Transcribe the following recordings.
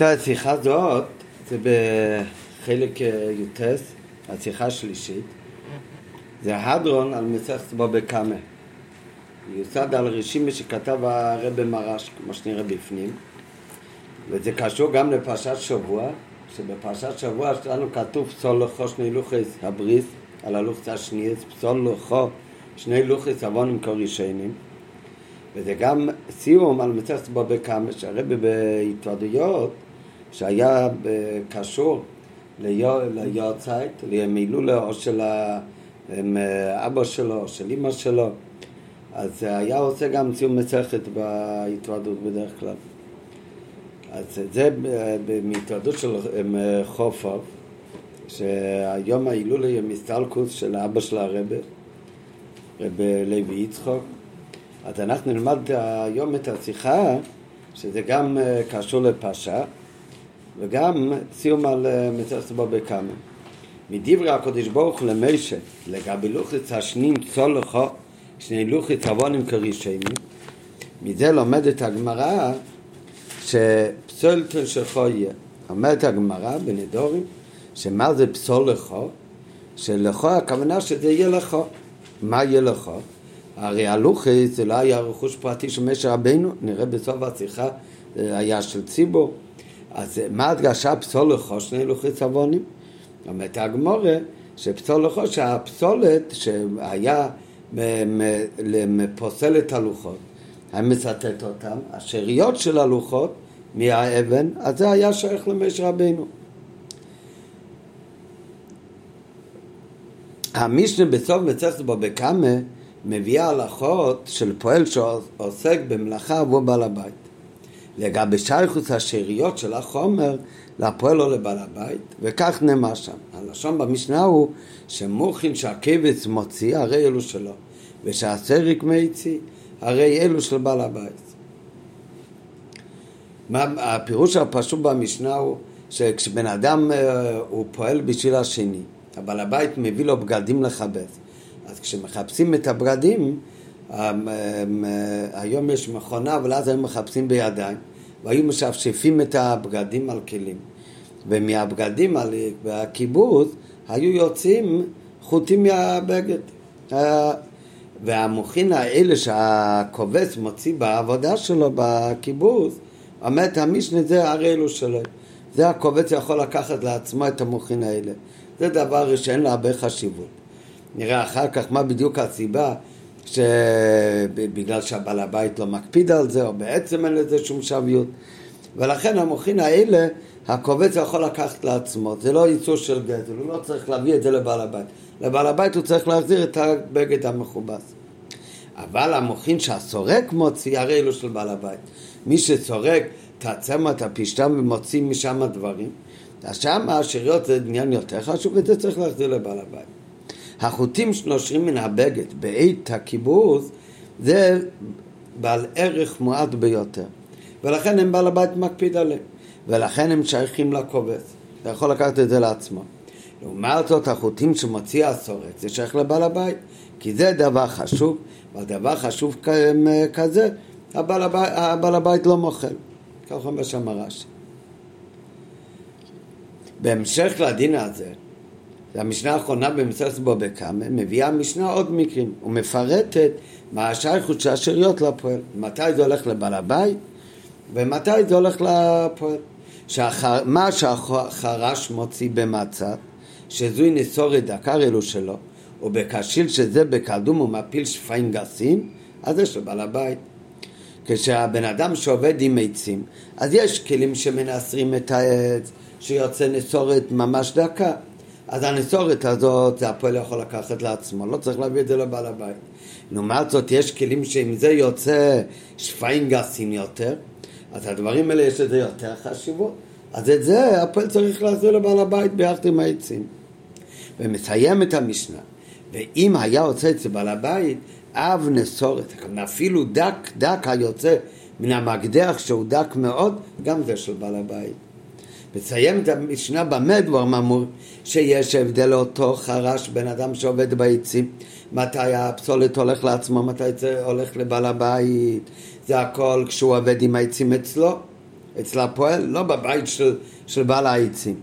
רבותיי, השיחה הזאת זה בחלק אה, י"ט, השיחה השלישית. זה ההדרון על מסכת בבא קמא. יוסד על רשימה שכתב הרבי מרש, כמו שנראה בפנים. וזה קשור גם לפרשת שבוע, שבפרשת שבוע שלנו כתוב פסול לכו שני לוחס הבריס, על הלוחס השני, פסול לכו שני לוחס עוונים כרישיינים. וזה גם סיום על מסכת בבא קמא, שהרבי בהתוודויות, שהיה קשור ליורצייט, למילולה או של אבא שלו של אמא שלו, אז היה עושה גם סיום מסכת בהתוודות בדרך כלל. אז זה מהתוודות של חופוב, שהיום ההילולה היא מסטלקוס של אבא של הרבה, רבי לוי יצחוק. אז אנחנו נלמד היום את השיחה, שזה גם אה, קשור לפרשה, וגם סיום על אה, בבא קמא. מדברי הקדוש ברוך הוא למשה, לגבי לוחץ השנים צולחו, שני לוחץ עוונים כרישיינים, מזה לומדת הגמרא שפסולתו שלכו יהיה. אומרת הגמרא בנדורים, שמה זה פסול לכו? שלכו הכוונה שזה יהיה לכו. מה יהיה לכו? הרי הלוחי זה לא היה רכוש פרטי של משה רבינו, נראה בסוף השיחה, זה היה של ציבור. אז מה הדגשה פסול לכו שני לוחי צבונים? אומרת הגמורה שפסול לכו שהפסולת שהיה פוסל את הלוחות, היה מצטט אותם, השאריות של הלוחות מהאבן, אז זה היה שייך למשה רבינו. המשנה בסוף מצחת בו בקמה מביאה הלכות של פועל שעוסק במלאכה עבור בעל הבית. לגבי שייכוס השאריות של החומר לפועל או לבעל הבית, וכך נאמר שם. הלשון במשנה הוא שמוכין שהכבש מוציא, הרי אלו שלו, ושהסריק מיצי, הרי אלו של בעל הבית. הפירוש הפשוט במשנה הוא שכשבן אדם אה, הוא פועל בשביל השני, הבעל הבית מביא לו בגדים לכבס. אז כשמחפשים את הבגדים, אה, אה, היום יש מכונה, אבל אז היו מחפשים בידיים, והיו משפשפים את הבגדים על כלים. ומהבגדים על הקיבוץ היו יוצאים חוטים מהבגד. והמוחין האלה שהכובס מוציא בעבודה שלו בקיבוץ, אומרת המשנה זה הרי אלו שלו. זה הכובץ יכול לקחת לעצמו את המוחין האלה. זה דבר שאין לו הרבה חשיבות. נראה אחר כך מה בדיוק הסיבה שבגלל שהבעל הבית לא מקפיד על זה, או בעצם אין לזה שום שוויות. ולכן המוחין האלה, הכובץ יכול לקחת לעצמו. זה לא ייצור של גזל, הוא לא צריך להביא את זה לבעל הבית. לבעל הבית הוא צריך להחזיר את הבגד המכובס. אבל המוחין שהסורק מוציא, הרי אלו של בעל הבית. מי שסורק את הצמח, את הפשטם ומוציא משם דברים, אז שם השאריות זה עניין יותר חשוב וזה צריך להחזיר לבעל הבית. החוטים שנושרים מן הבגד בעת הקיבוץ זה בעל ערך מועט ביותר. ולכן הם בעל הבית מקפיד עליהם. ולכן הם שייכים לכובס אתה יכול לקחת את זה לעצמו. לעומת זאת החוטים שמוציא הסורק זה שייך לבעל הבית. כי זה דבר חשוב והדבר חשוב כזה הבעל הבית, הבעל הבית לא מוכר. כך אומר שם הרש"י. בהמשך לדין הזה, המשנה האחרונה במסכת בו בכמה, מביאה המשנה עוד מקרים ומפרטת מה השייכות של השאריות לפועל, מתי זה הולך לבעל הבית ומתי זה הולך לפועל. שאחר, מה שהחרש מוציא במצת, שזוהי נסורת דקר אלו שלו, ובקשיל שזה בקדום ומפיל שפיים גסים, אז יש לבעל הבית. כשהבן אדם שעובד עם עצים, אז יש כלים שמנסרים את העץ, שיוצא נסורת ממש דקה. אז הנסורת הזאת, זה הפועל יכול לקחת לעצמו, לא צריך להביא את זה לבעל הבית. לעומת זאת, יש כלים שאם זה יוצא שפיים גסים יותר, אז הדברים האלה יש לזה יותר חשיבות. אז את זה הפועל צריך להחזיר לבעל הבית ביחד עם העצים. ומסיים את המשנה, ואם היה יוצא אצל בעל הבית, אב נסורת, אפילו דק, דק היוצא מן המקדח שהוא דק מאוד, גם זה של בעל הבית. מסיים את המשנה במה דבר ממור שיש הבדל לאותו חרש בן אדם שעובד בעצים מתי הפסולת הולך לעצמו, מתי זה הולך לבעל הבית זה הכל כשהוא עובד עם העצים אצלו אצל הפועל, לא בבית של, של בעל העצים.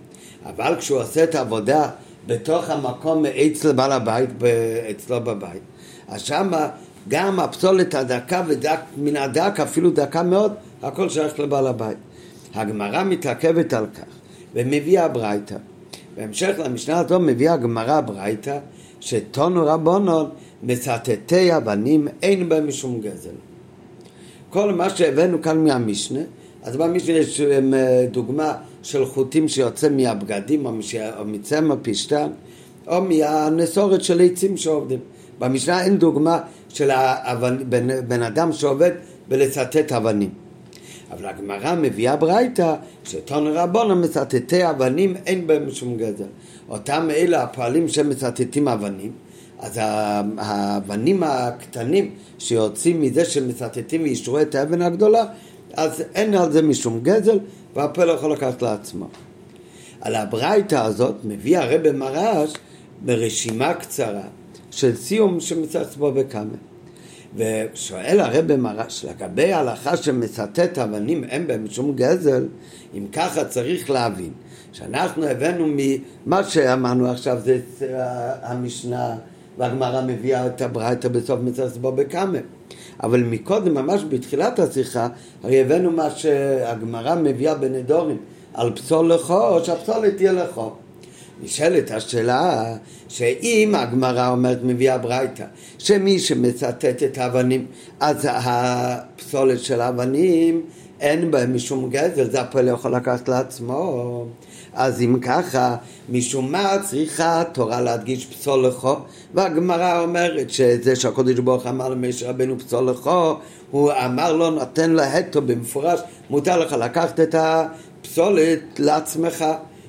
אבל כשהוא עושה את העבודה בתוך המקום אצל בעל הבית, אצלו בבית, אז שמה גם הפסולת הדקה ודק מן הדק, אפילו דקה מאוד, הכל שייך לבעל הבית. הגמרא מתעכבת על כך ומביאה ברייתא. בהמשך למשנה הזו מביאה הגמרא ברייתא שטונו רבונון מצטטי אבנים אין בהם משום גזל. כל מה שהבאנו כאן מהמשנה, אז במשנה יש אה, דוגמה של חוטים שיוצא מהבגדים או מצמא פשתן או מהנסורת של עצים שעובדים. במשנה אין דוגמה של האבנ... בן, בן אדם שעובד בלצטט אבנים. אבל הגמרא מביאה ברייתא שטון רבונה מצטטי אבנים אין בהם שום גזל. אותם אלה הפועלים שמצטטים אבנים, אז האבנים הקטנים שיוצאים מזה שמצטטים ואישרו את האבן הגדולה, אז אין על זה משום גזל והפועל יכול לקחת לעצמו. על הברייתא הזאת מביא הרב מרש ברשימה קצרה של סיום שמצטט בו בכמה. ושואל הרב מרש, לגבי ההלכה שמצטט אבנים אין בהם שום גזל, אם ככה צריך להבין שאנחנו הבאנו ממה שאמרנו עכשיו זה המשנה והגמרא מביאה את הברייתא בסוף מצטט בו בכמה. אבל מקודם, ממש בתחילת השיחה, הרי הבאנו מה שהגמרא מביאה בנדורים על פסול או שהפסולת תהיה לכו. נשאלת השאלה שאם הגמרא אומרת מביאה ברייתא שמי שמצטט את האבנים אז הפסולת של האבנים אין בהם משום גזל, זה הפועל יכול לקחת לעצמו. אז אם ככה, משום מה צריכה התורה להדגיש פסול לכו? והגמרא אומרת שזה שהקודש ברוך אמר למשה רבנו פסול לכו הוא אמר לו נותן להטו במפורש מותר לך לקחת את הפסולת לעצמך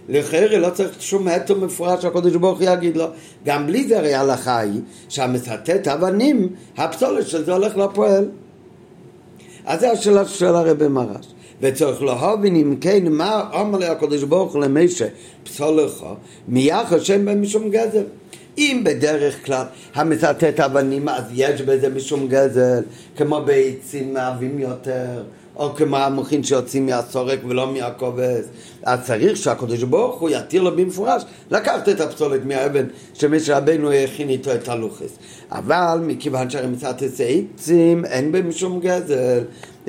לכאורה לא צריך שום הטו מפורש שהקדוש ברוך הוא יגיד לו. גם בלי זה הרי ההלכה היא שהמצטט אבנים, הפסולת של זה הולך לפועל. אז זה השאלה של הרבי מרש. וצריך להבין אם כן מה אומר הקדוש ברוך הוא למשה פסולך מיחד שאין בהם משום גזל. אם בדרך כלל המצטט אבנים אז יש בזה משום גזל כמו בעצים מהווים יותר או כמו המוחין שיוצאים מהסורק ולא מהכובס. אז צריך שהקדוש ברוך הוא יתיר לו במפורש לקחת את הפסולת מהאבן שמשה רבנו הכין איתו את הלוחס. אבל מכיוון שהרי מצד עצים אין בהם שום גזל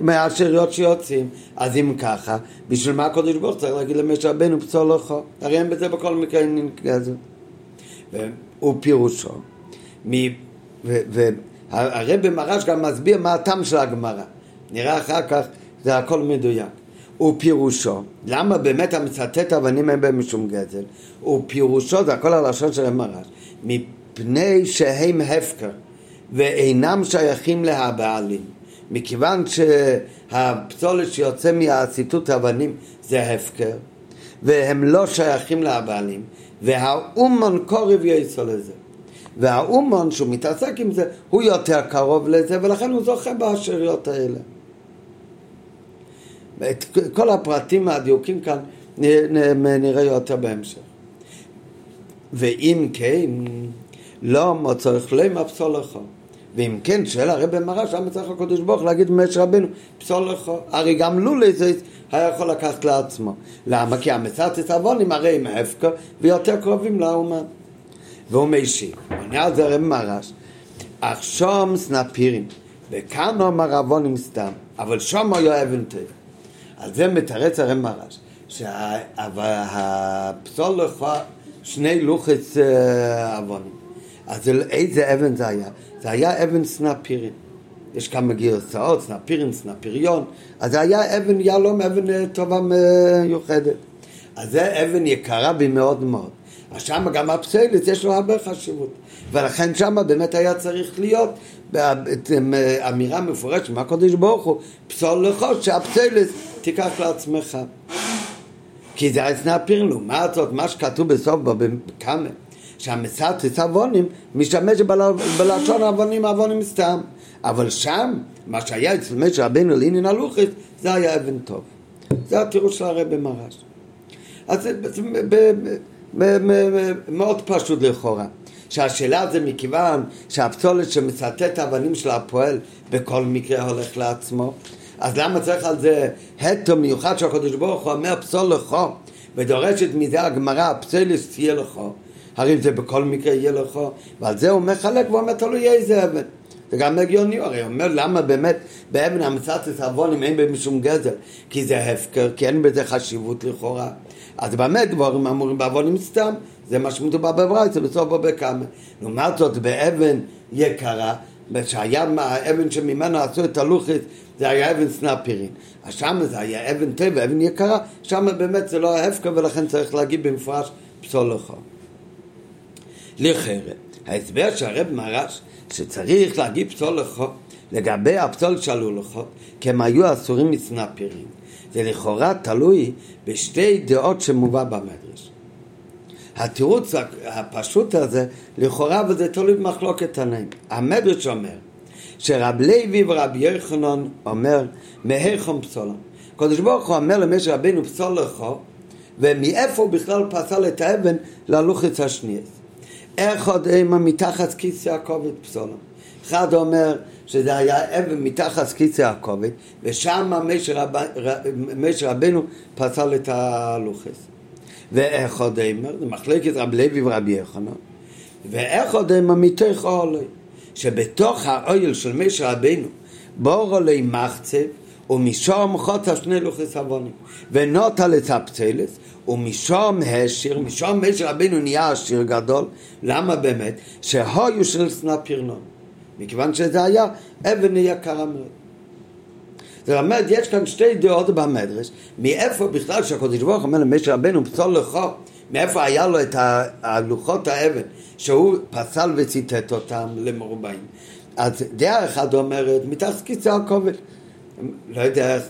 מהשאריות שיוצאים. אז אם ככה, בשביל מה הקדוש ברוך הוא צריך להגיד למשה רבנו פסול לכו? הרי אין בזה בכל מקרה אין גזל. והוא פירושו. והרב מרש גם מסביר מה הטעם של הגמרא. נראה אחר כך, זה הכל מדויק. ופירושו, למה באמת המצטט אבנים אין בהם משום גזל? ופירושו, זה הכל הלשון של המרש, מפני שהם הפקר ואינם שייכים להבעלים. מכיוון שהפסולת שיוצא מהציטוט אבנים זה הפקר, והם לא שייכים להבעלים, והאומן קורב יעשו לזה. והאומן שהוא מתעסק עם זה, הוא יותר קרוב לזה, ולכן הוא זוכה בשאריות האלה. את כל הפרטים הדיוקים כאן נראה יותר בהמשך. ואם כן, לא צריך למה פסול לך. ואם כן, שואל הרב מרש, למה צריך הקדוש ברוך להגיד ממש רבנו, פסול לך. הרי גם לולי זה היה יכול לקחת לעצמו. למה? כי המצטט עוונים הרי הם הפקר ויותר קרובים לאומן. והוא משיב, עונה על זה הרב מרש, אך שום סנפירים, וכאן אומר עוונים סתם, אבל שום היה אבן טבע. על זה מתרץ הרב מרש, שהפסול לך שני לוחץ עוונים. אז איזה אבן זה היה? זה היה אבן סנפירים. יש כמה גרסאות, סנפירים, סנפיריון, אז זה היה אבן יהלום, אבן טובה מיוחדת. אז זה אבן יקרה בי מאוד מאוד. אז שם גם הפסלת יש לו הרבה חשיבות. ולכן שם באמת היה צריך להיות אמירה מפורשת מהקודש ברוך הוא, פסול לך שהפסלת תיקח לעצמך. כי זה הסנפיר לעומת זאת, מה שכתוב בסוף בכמה, שהמסרטס עוונים משתמש בלשון עוונים עוונים סתם. אבל שם, מה שהיה אצל משה רבינו לעניין הלוחית, זה היה אבן טוב. זה התירוץ של הרבי מרש. אז זה מאוד פשוט לכאורה. שהשאלה זה מכיוון שהפסולת שמצטט האבנים של הפועל בכל מקרה הולך לעצמו, אז למה צריך על זה הטו מיוחד שהקדוש ברוך הוא אומר פסול לכו ודורשת מזה הגמרא הפסלס תהיה לכו הרי זה בכל מקרה יהיה לכו ועל זה הוא מחלק ואומר תלוי איזה אבן זה גם הגיוני, הרי אומר למה באמת באבן המצצת עוונים אין בהם שום גזל כי זה הפקר, כי אין בזה חשיבות לכאורה. אז באמת דבורים אמורים בעוונים סתם זה מה שמדובר בברייתא, בסוף בו בכמה לעומת זאת באבן יקרה שהיה האבן שממנו עשו את הלוחית זה היה אבן סנפירין אז שם זה היה אבן טבע, אבן יקרה שם באמת זה לא ההפקר ולכן צריך להגיד במפורש פסול לכו לכאורה ההסבר שהרב מרש שצריך להגיד פסול לחוק לגבי הפסול שעלו לחוק כי הם היו אסורים מסנפירים זה לכאורה תלוי בשתי דעות שמובא במדרש התירוץ הפשוט הזה לכאורה וזה תלוי במחלוקת תנאים המדרש אומר שרב לוי ורב יחנון אומר מהיכון פסולם קדוש ברוך הוא אומר למשה רבינו פסול לכו ומאיפה הוא בכלל פסל את האבן ללוחץ השנייה איך עוד אימה מתחת כיסא הכובד פסולם. אחד אומר שזה היה אבן מתחת כיסא הכובד, ושם משה רבנו פסל את הלוחס. ואיך עוד אימה, זה מחלקת רב לוי ורבי יחנון, ואיך עוד אימה מתוך העולה, שבתוך האויל של משה רבנו בור עולי מחצב ומשום חוטה שני לוחס עוונים ונוטה לצפצלס ומשום השיר, משום משה רבינו נהיה השיר גדול, למה באמת? שהויו של סנפירנון, מכיוון שזה היה אבן יקרה מאוד. זאת אומרת, יש כאן שתי דעות במדרש, מאיפה בכלל שהקדוש ברוך אומר למשה רבינו פסול לכו, מאיפה היה לו את הלוחות האבן, שהוא פסל וציטט אותם למרובעים. אז דעה אחת אומרת, מתחת קיצה הכובד. לא יודע איך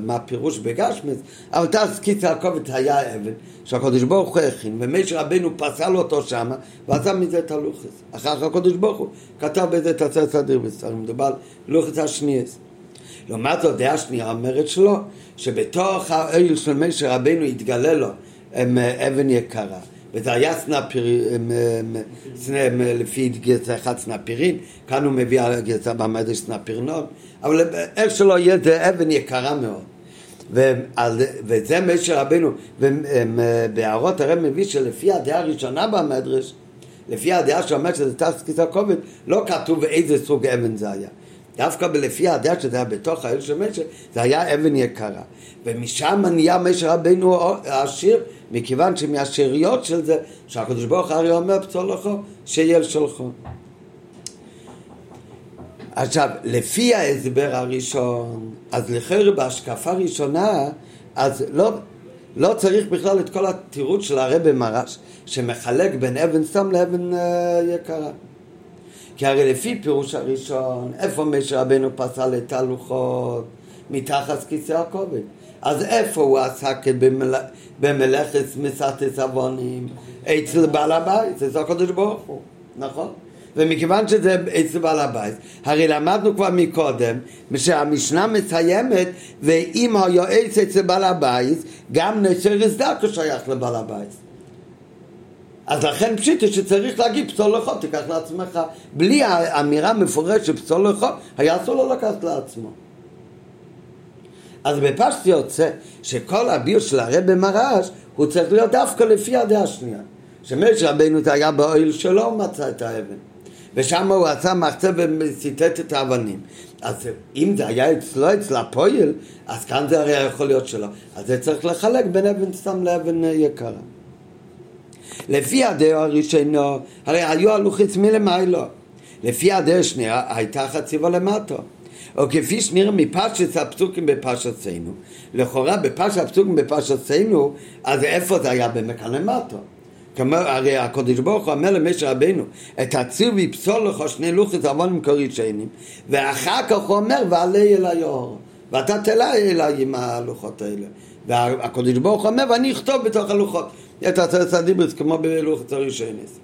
מה הפירוש בגשמס, אבל תס קיצר הכובד היה אבן שהקדוש ברוך הוא הכין, ומשה רבנו פסל אותו שמה, ועשה מזה את הלוחס. אחר כך הקדוש ברוך הוא כתב בזה את עצרת סדיר בסדר, מדובר על לוחס השניאס. לעומת זאת, דעה שנייה אומרת שלא, שבתוך האויל של משה רבנו התגלה לו אבן יקרה. וזה היה סנפירים, לפי גרסה אחת סנפירים, כאן הוא מביא גרסה במדרש סנפירנון, אבל איך שלא יהיה זה אבן יקרה מאוד. ועל, וזה משה רבנו, ובהערות הרב מביא שלפי הדעה הראשונה במדרש, לפי הדעה שאומרת שזה תחת כיסא הכובד, לא כתוב איזה סוג אבן זה היה. דווקא לפי הדעה שזה היה בתוך האל של משה, זה היה אבן יקרה. ומשם נהיה משה רבנו עשיר, מכיוון שמהשאריות של זה, שהקדוש ברוך הרי אומר פצול לכו, שיהיה שלכו. עכשיו, לפי ההסבר הראשון, אז לכאורה בהשקפה הראשונה, אז לא, לא צריך בכלל את כל התירוץ של הרבי מרש, שמחלק בין אבן סתם לאבן uh, יקרה. כי הרי לפי פירוש הראשון, איפה משה רבנו פסל את הלוחות? מתחת כיסא הכובד. אז איפה הוא עסק במל... במלאכת מסתת עוונים? אצל בעל הבית, אצל הקדוש ברוך הוא, נכון? ומכיוון שזה אצל בעל הבית, הרי למדנו כבר מקודם שהמשנה מסיימת ואם היועץ אצל בעל הבית, גם נשר הסדקו שייך לבעל הבית. אז לכן פשיטה שצריך להגיד פסול לכו, תיקח לעצמך. בלי האמירה המפורשת פסול לכו, היה אסור לו לקחת לעצמו. אז בפשט יוצא שכל הביור של הרבי מרש הוא צריך להיות דווקא לפי הדעה השנייה. שמשה רבינו היה באוהל שלו מצא את האבן. ושם הוא עשה מחצה וציטט את האבנים. אז אם זה היה אצלו, אצל הפועל, אז כאן זה הרי יכול להיות שלו. אז זה צריך לחלק בין אבן סתם לאבן יקרה. לפי הדעה הראשונו, הרי היו הלוחיץ מלמיילו. לפי הדעה השנייה, הייתה חציבה למטו. או כפי שנראה מפשט הפסוקים בפשטנו. לכאורה בפשט הפסוקים בפשטנו, אז איפה זה היה במכאן למטו? כמו, הרי הקדוש ברוך הוא אומר למשה רבינו, את הציר ויפסול לך שני לוחת עוונים כרישיינים, ואחר כך הוא אומר, ועלה אל היאור, ואתה תלה אליי עם הלוחות האלה. והקדוש ברוך הוא אומר, ואני אכתוב בתוך הלוחות. את הצרת הדיברס כמו בלוחת הרישיינס.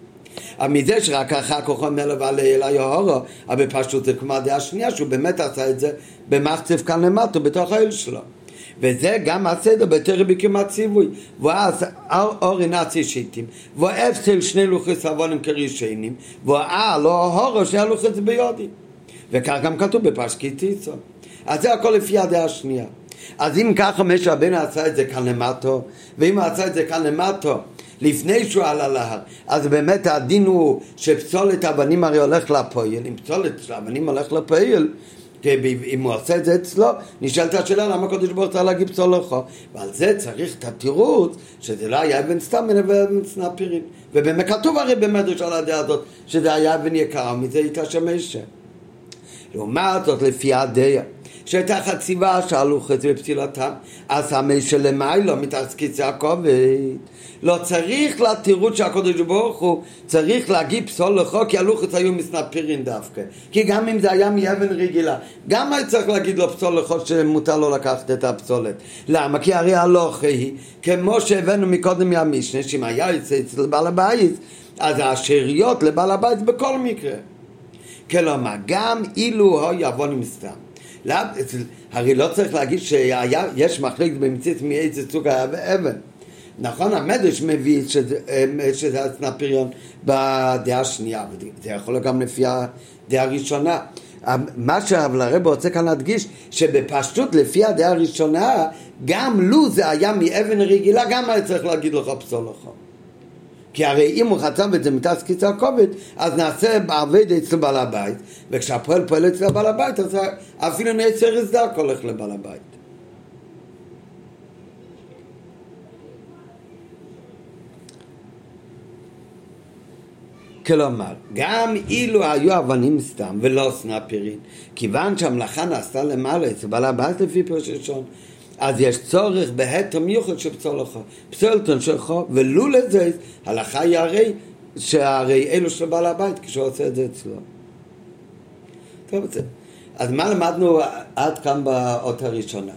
אבל מזה שרק אחר כך אומר לו ועלה אליי אורו, אבל פשוט זה כמו הדעה השנייה, שהוא באמת עשה את זה במחצב כאן למטה, בתוך האל שלו. וזה גם הסדר בתרבי כמעט ציווי. ואז אורי נאצי שיטים, ואפסל שני לוחס עוונים כרישיינים, ואה לא הורו שהיה לוחס ביודי. וכך גם כתוב בפשקי טיסו. אז זה הכל לפי הדעה השנייה. אז אם ככה משה רבנו עשה את זה כאן למטו, ואם הוא עשה את זה כאן למטו, לפני שהוא עלה להר, אז באמת הדין הוא שפסולת אבנים הרי הולך לפועל, אם פסולת של אבנים הולך לפועל, אם הוא עושה את זה אצלו, נשאלת השאלה למה הקדוש ברוך הוא צריך להגיד פסולכו ועל זה צריך את התירוץ שזה לא היה אבן סתם אלא אבן סנפירים ובאמת כתוב הרי במדרש על הדעה הזאת שזה היה אבן יקר מזה התרשם משה. לעומת זאת לפי הדעה שהייתה חציבה שאלו חצי בפסילתם, אז המי שלמיילו מתחת כיסא הכובד. לא צריך לתירוץ שהקדוש ברוך הוא צריך להגיד פסול לחוק כי הלוחץ היו מסנפירים דווקא כי גם אם זה היה מאבן רגילה גם היה צריך להגיד לו פסול לחוק שמותר לו לקחת את הפסולת למה? כי הרי הלוכה היא כמו שהבאנו מקודם מהמשנה שאם היה יוצא אצל בעל הבית אז השאריות לבעל הבית בכל מקרה כלומר גם אילו היה עוון סתם הרי לא צריך להגיד שיש מחלקת במציאות מאיזה סוג היה אבן. נכון, המדרש מביא שזה, שזה הסנפיריון בדעה השנייה, זה יכול להיות גם לפי הדעה הראשונה. מה שהרב הרב רוצה כאן להדגיש, שבפשטות לפי הדעה הראשונה, גם לו זה היה מאבן רגילה, גם היה צריך להגיד לך פסול לך. כי הרי אם הוא חצב את זה מתחת כיסא הכובד, אז נעשה בעבד אצל בעל הבית, וכשהפועל פועל אצל בעל הבית, אז אפילו נעצר הסדק הולך לבעל הבית. כלומר, גם אילו היו אבנים סתם ולא סנפירים, כיוון שהמלאכה נעשתה למעלה אצל בעל הבית לפי פרש ראשון, אז יש צורך בהתר מיוחד של פסולך, פסולתון שלך, ולו לזה הלכה היא הרי שהרי אלו של בעל הבית כשהוא עושה את זה אצלו. טוב, זה. אז מה למדנו עד כאן באות הראשונה?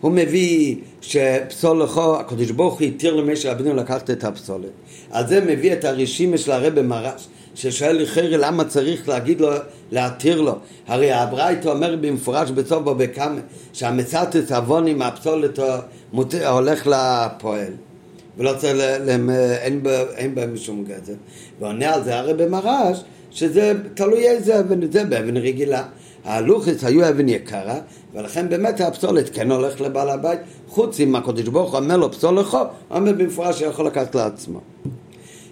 הוא מביא שפסולכו, הקדוש ברוך הוא התיר למשה רבינו לקחת את הפסולת. על זה מביא את הרשימה של הרבי מרש, ששואל לכרי למה צריך להגיד לו, להתיר לו. הרי הברייתא אומר במפורש בסוף בו בכמה, שהמצטת עוון עם הפסולת הולך לפועל. ולא צריך, להם, אין, בהם משום גזר. ועונה על זה הרבי מרש, שזה תלוי איזה אבן, זה באבן רגילה. הלוחס היו אבן יקרה, ולכן באמת הפסולת כן הולך לבעל הבית, חוץ אם הקדוש ברוך הוא אומר לו פסול לכו, אומר במפורש שיכול לקחת לעצמו.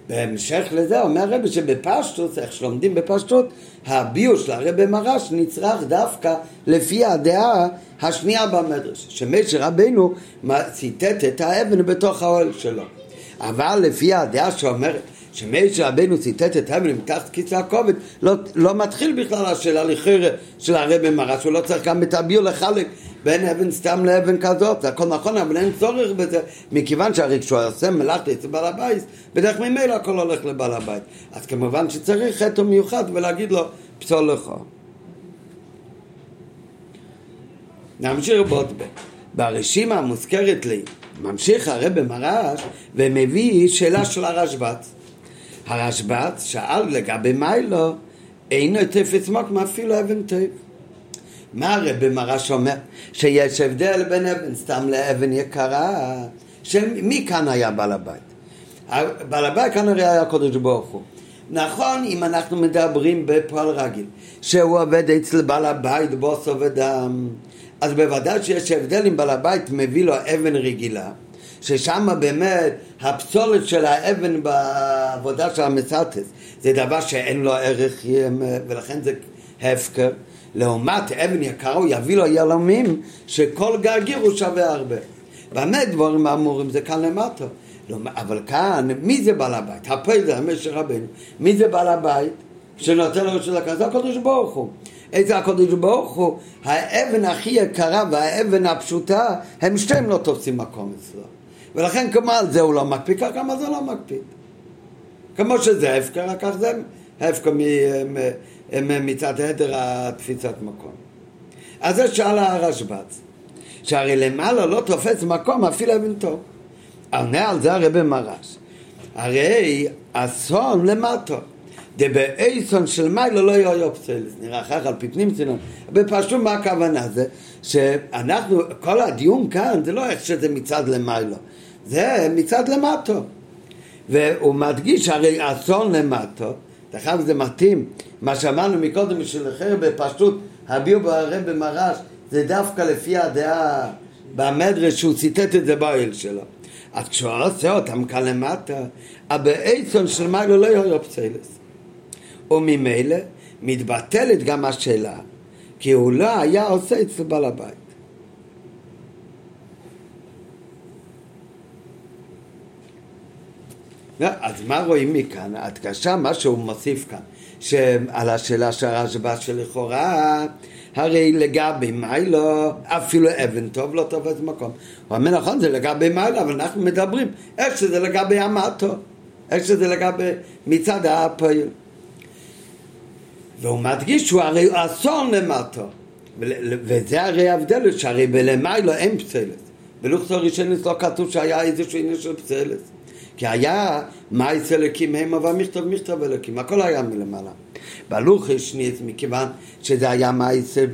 בהמשך לזה אומר הרבי שבפשטות, איך שלומדים בפשטות, הביוש לרבי מרש נצרך דווקא לפי הדעה השנייה במדרש, שמשה רבנו ציטט את האבן בתוך האוהל שלו. אבל לפי הדעה שאומרת שמשה רבנו ציטט את האבן מתחת כיסא הכובד, לא, לא מתחיל בכלל השאלה לכאורה של הרבי מרש, הוא לא צריך גם את הביור לחלק בין אבן סתם לאבן כזאת, זה הכל נכון, אבל אין צורך בזה, מכיוון שהרי כשהוא עושה מלאכת אצל בעל הבית, בדרך ממילא הכל הולך לבעל הבית. אז כמובן שצריך חטא מיוחד ולהגיד לו, פסול לך. נמשיך בעוד ב. ברשימה המוזכרת לי, ממשיך הרב מרש ומביא שאלה של הרשב"ץ. הרשב"ץ שאל לגבי מיילו, אינו תפס מוקמה אפילו אבן טוב. מה הרב מרש אומר? שיש הבדל בין אבן סתם לאבן יקרה, שמי כאן היה בעל הבית? בעל הבית כאן הרי היה הקדוש ברוך הוא. נכון אם אנחנו מדברים בפועל רגיל, שהוא עובד אצל בעל הבית בוסו ודם, אז בוודאי שיש הבדל אם בעל הבית מביא לו אבן רגילה, ששם באמת הפסולת של האבן בעבודה של המסטס זה דבר שאין לו ערך ולכן זה הפקר. לעומת אבן יקרה הוא יביא לו יהלומים שכל גרגיר הוא שווה הרבה. במה דברים אמורים זה כאן למטה. אבל כאן, מי זה בעל הבית? הפועל זה המשך רבנו. מי זה בעל הבית שנותן לו של הכסף? הקדוש ברוך הוא. איזה הקדוש ברוך הוא? האבן הכי יקרה והאבן הפשוטה, הם שתיהם לא תופסים מקום אצלו. ולכן כמו על זה הוא לא מקפיד, ככה גם על זה לא מקפיד. כמו שזה הפקר, כך זה הפקר מצד היתר התפיסת מקום. אז זה שאל הרשב"ץ, שהרי למעלה לא תופס מקום אפילו אבן טוב. עונה על זה הרבי מרש. הרי אסון למטו. דבאייסון של מיילו לא יהיו פסלס, נראה אחר על פי פנים צינון. בפשוט מה הכוונה? זה שאנחנו, כל הדיון כאן זה לא איך שזה מצד למיילו, זה מצד למטו. והוא מדגיש הרי אסון למטו, אגב זה מתאים, מה שאמרנו מקודם בשביל אחר בפשטות הביאו ברב מרש זה דווקא לפי הדעה במדרש שהוא ציטט את זה באוהל שלו. אז כשהוא עושה אותם כאן למטה, הבעצם של מיילו לא יהיה פצלס. וממילא מתבטלת גם השאלה, כי הוא לא היה עושה אצל בעל הבית. אז מה רואים מכאן? הדגשה, מה שהוא מוסיף כאן, שעל השאלה של הרשב"א שלכאורה הרי לגבי מיילו, אפילו אבן טוב לא תופס מקום. הוא אומר נכון זה לגבי מיילו, אבל אנחנו מדברים איך שזה לגבי המטו, איך שזה לגבי מצד הפועל. והוא מדגיש שהוא הרי אסון למטו. וזה הרי ההבדל, שהרי בלמיילו אין פסלת. בלוכסו ראשונית לא כתוב שהיה איזשהו עניין של פסלת. כי היה מה אצל אלוקים המה והמכתב מכתב אלוקים, הכל היה מלמעלה. בהלוך השניץ, מכיוון שזה היה אצל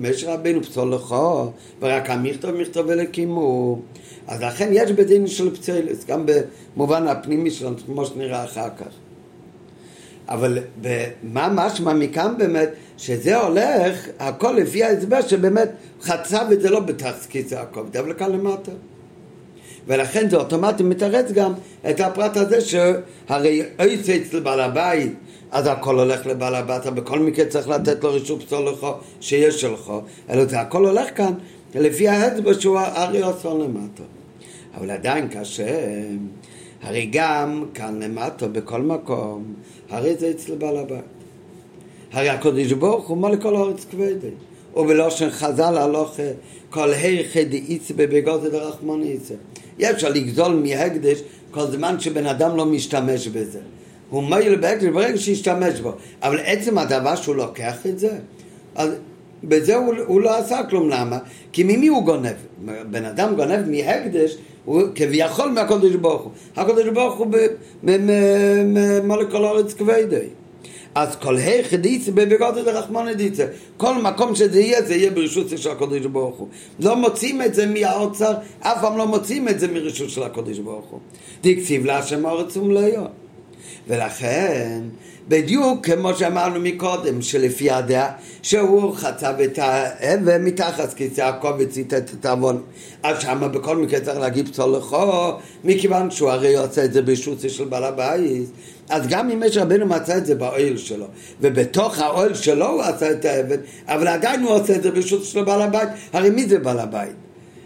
משה רבינו פסול לכו, ורק המכתב מכתב אלוקים הוא... אז לכן יש בדין של פצלס, גם במובן הפנימי שלנו, כמו שנראה אחר כך. אבל מה משמע מכאן באמת, שזה הולך, הכל לפי ההסבר שבאמת חצב את זה לא בתחת כיסא הכובד, אבל כאן למטה. ולכן זה אוטומטי מתרץ גם את הפרט הזה שהרי אויצא אצל בעל הבית אז הכל הולך לבעל הבית, בכל מקרה צריך לתת לו רישום פסול שיש שלך, אלא זה הכל הולך כאן לפי האצבע שהוא הרי עושה למטה. אבל עדיין קשה, הרי גם כאן למטה, בכל מקום, הרי זה אצל בעל הבית. הרי הקודש ברוך הוא מול כל הארץ כבדי. ובלושן חז"ל הלוך כל היכא דאיצא בבגודל דרחמון איצא. אי אפשר לגזול מהקדש כל זמן שבן אדם לא משתמש בזה. הוא מועיל בהקדש ברגע שישתמש בו. אבל עצם הדבר שהוא לוקח את זה, אז בזה הוא, הוא לא עשה כלום, למה? כי ממי הוא גונב? בן אדם גונב מהקדש, הוא כביכול מהקודש ברוך הוא. הקודש ברוך הוא במולקול אורץ כבדי. אז כל היכד יצא בבגודל רחמנא דיצא. כל מקום שזה יהיה, זה יהיה ברשות של הקודש ברוך הוא. לא מוצאים את זה מהאוצר, אף פעם לא מוצאים את זה מרשות של הקודש ברוך הוא. דקציב להשם אורץ ומלאו. ולכן, בדיוק כמו שאמרנו מקודם, שלפי הדעה, שהוא חצב את האבן מתחת כיסא הכובד ציטט את העוון. אז שמה בכל מקרה צריך להגיד פסול לכו, מכיוון שהוא הרי עושה את זה ברשות של בעל הבית. אז גם אם יש רבנו מצא את זה באוהל שלו, ובתוך האוהל שלו הוא עשה את האבן, אבל עדיין הוא עושה את זה ברשות של בעל הבית, הרי מי זה בעל הבית?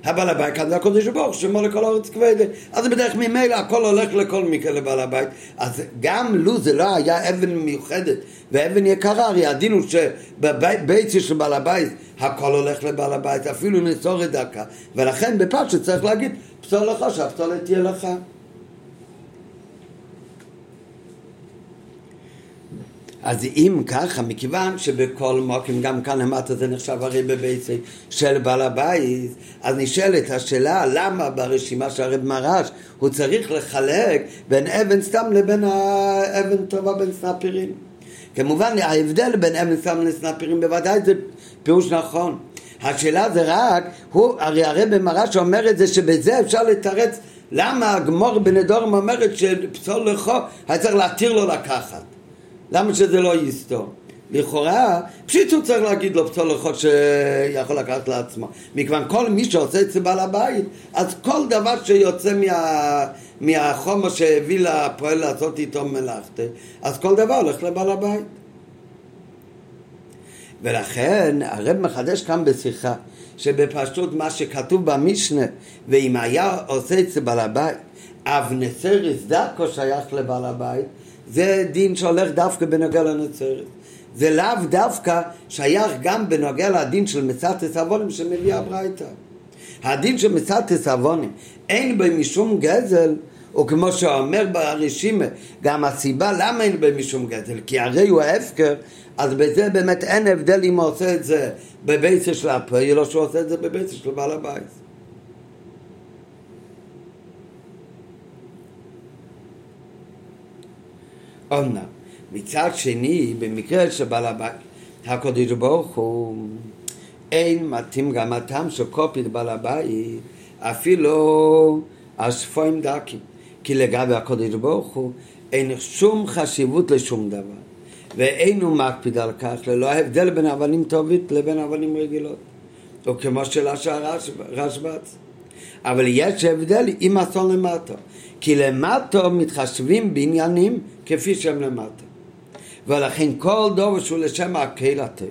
הבעל הבית כאן זה הקודש ברוך שמו לכל הארץ כבדה אז בדרך ממילא הכל הולך לכל מקרה לבעל הבית. אז גם לו זה לא היה אבן מיוחדת ואבן יקרה הרי הדין הוא שבבית של בעל הבית הכל הולך לבעל הבית אפילו נסורת דקה. ולכן בפשט צריך להגיד פסול לך שהפסולת תהיה לך אז אם ככה, מכיוון שבכל מוקים, גם כאן למטה זה נחשב הרי בביצי של בעל הבית, אז נשאלת השאלה למה ברשימה של הרב מרש הוא צריך לחלק בין אבן סתם לבין האבן טובה בין סנפירים. כמובן ההבדל בין אבן סתם לסנפירים בוודאי זה פירוש נכון. השאלה זה רק, הוא, הרי הרב מרש אומר את זה שבזה אפשר לתרץ למה הגמור בנדורם אומרת שפסול לכו היה צריך להתיר לו לקחת. למה שזה לא יסתור? לכאורה, פשוט הוא צריך להגיד לו פסול לחוד שיכול לקחת לעצמו. מכיוון כל מי שעושה אצל בעל הבית, אז כל דבר שיוצא מה, מהחומר שהביא לפועל לעשות איתו מלאכתה, אז כל דבר הולך לבעל הבית. ולכן הרב מחדש כאן בשיחה שבפשוט מה שכתוב במשנה ואם היה עושה אצל בעל הבית אבנסריס דרכו שייך לבעל הבית זה דין שהולך דווקא בנוגע לנצרת. זה לאו דווקא שייך גם בנוגע לדין של מצת עוונים שמביא הברייתא. הדין של מצת עוונים אין בו משום גזל, או כמו שאומר ברשימה, גם הסיבה למה אין בו משום גזל, כי הרי הוא ההפקר, אז בזה באמת אין הבדל אם הוא עושה את זה בבית של הפועל או שהוא עושה את זה בבית של בעל הבית. אומנם, מצד שני, במקרה של בעל הבית, הקודש ברוך הוא אין מתאים גם הטעם של קופית בעל הבית, אפילו השפויים דקים. כי לגבי הקודש ברוך הוא אין שום חשיבות לשום דבר. ואין הוא מקפיד על כך, ללא ההבדל בין אבנים טובות לבין אבנים רגילות. או כמו של הרשב"ץ. אבל יש הבדל עם אסון למטה. כי למטה מתחשבים בעניינים כפי שהם למטה. ולכן כל דור שהוא לשם הקהיל הטוב.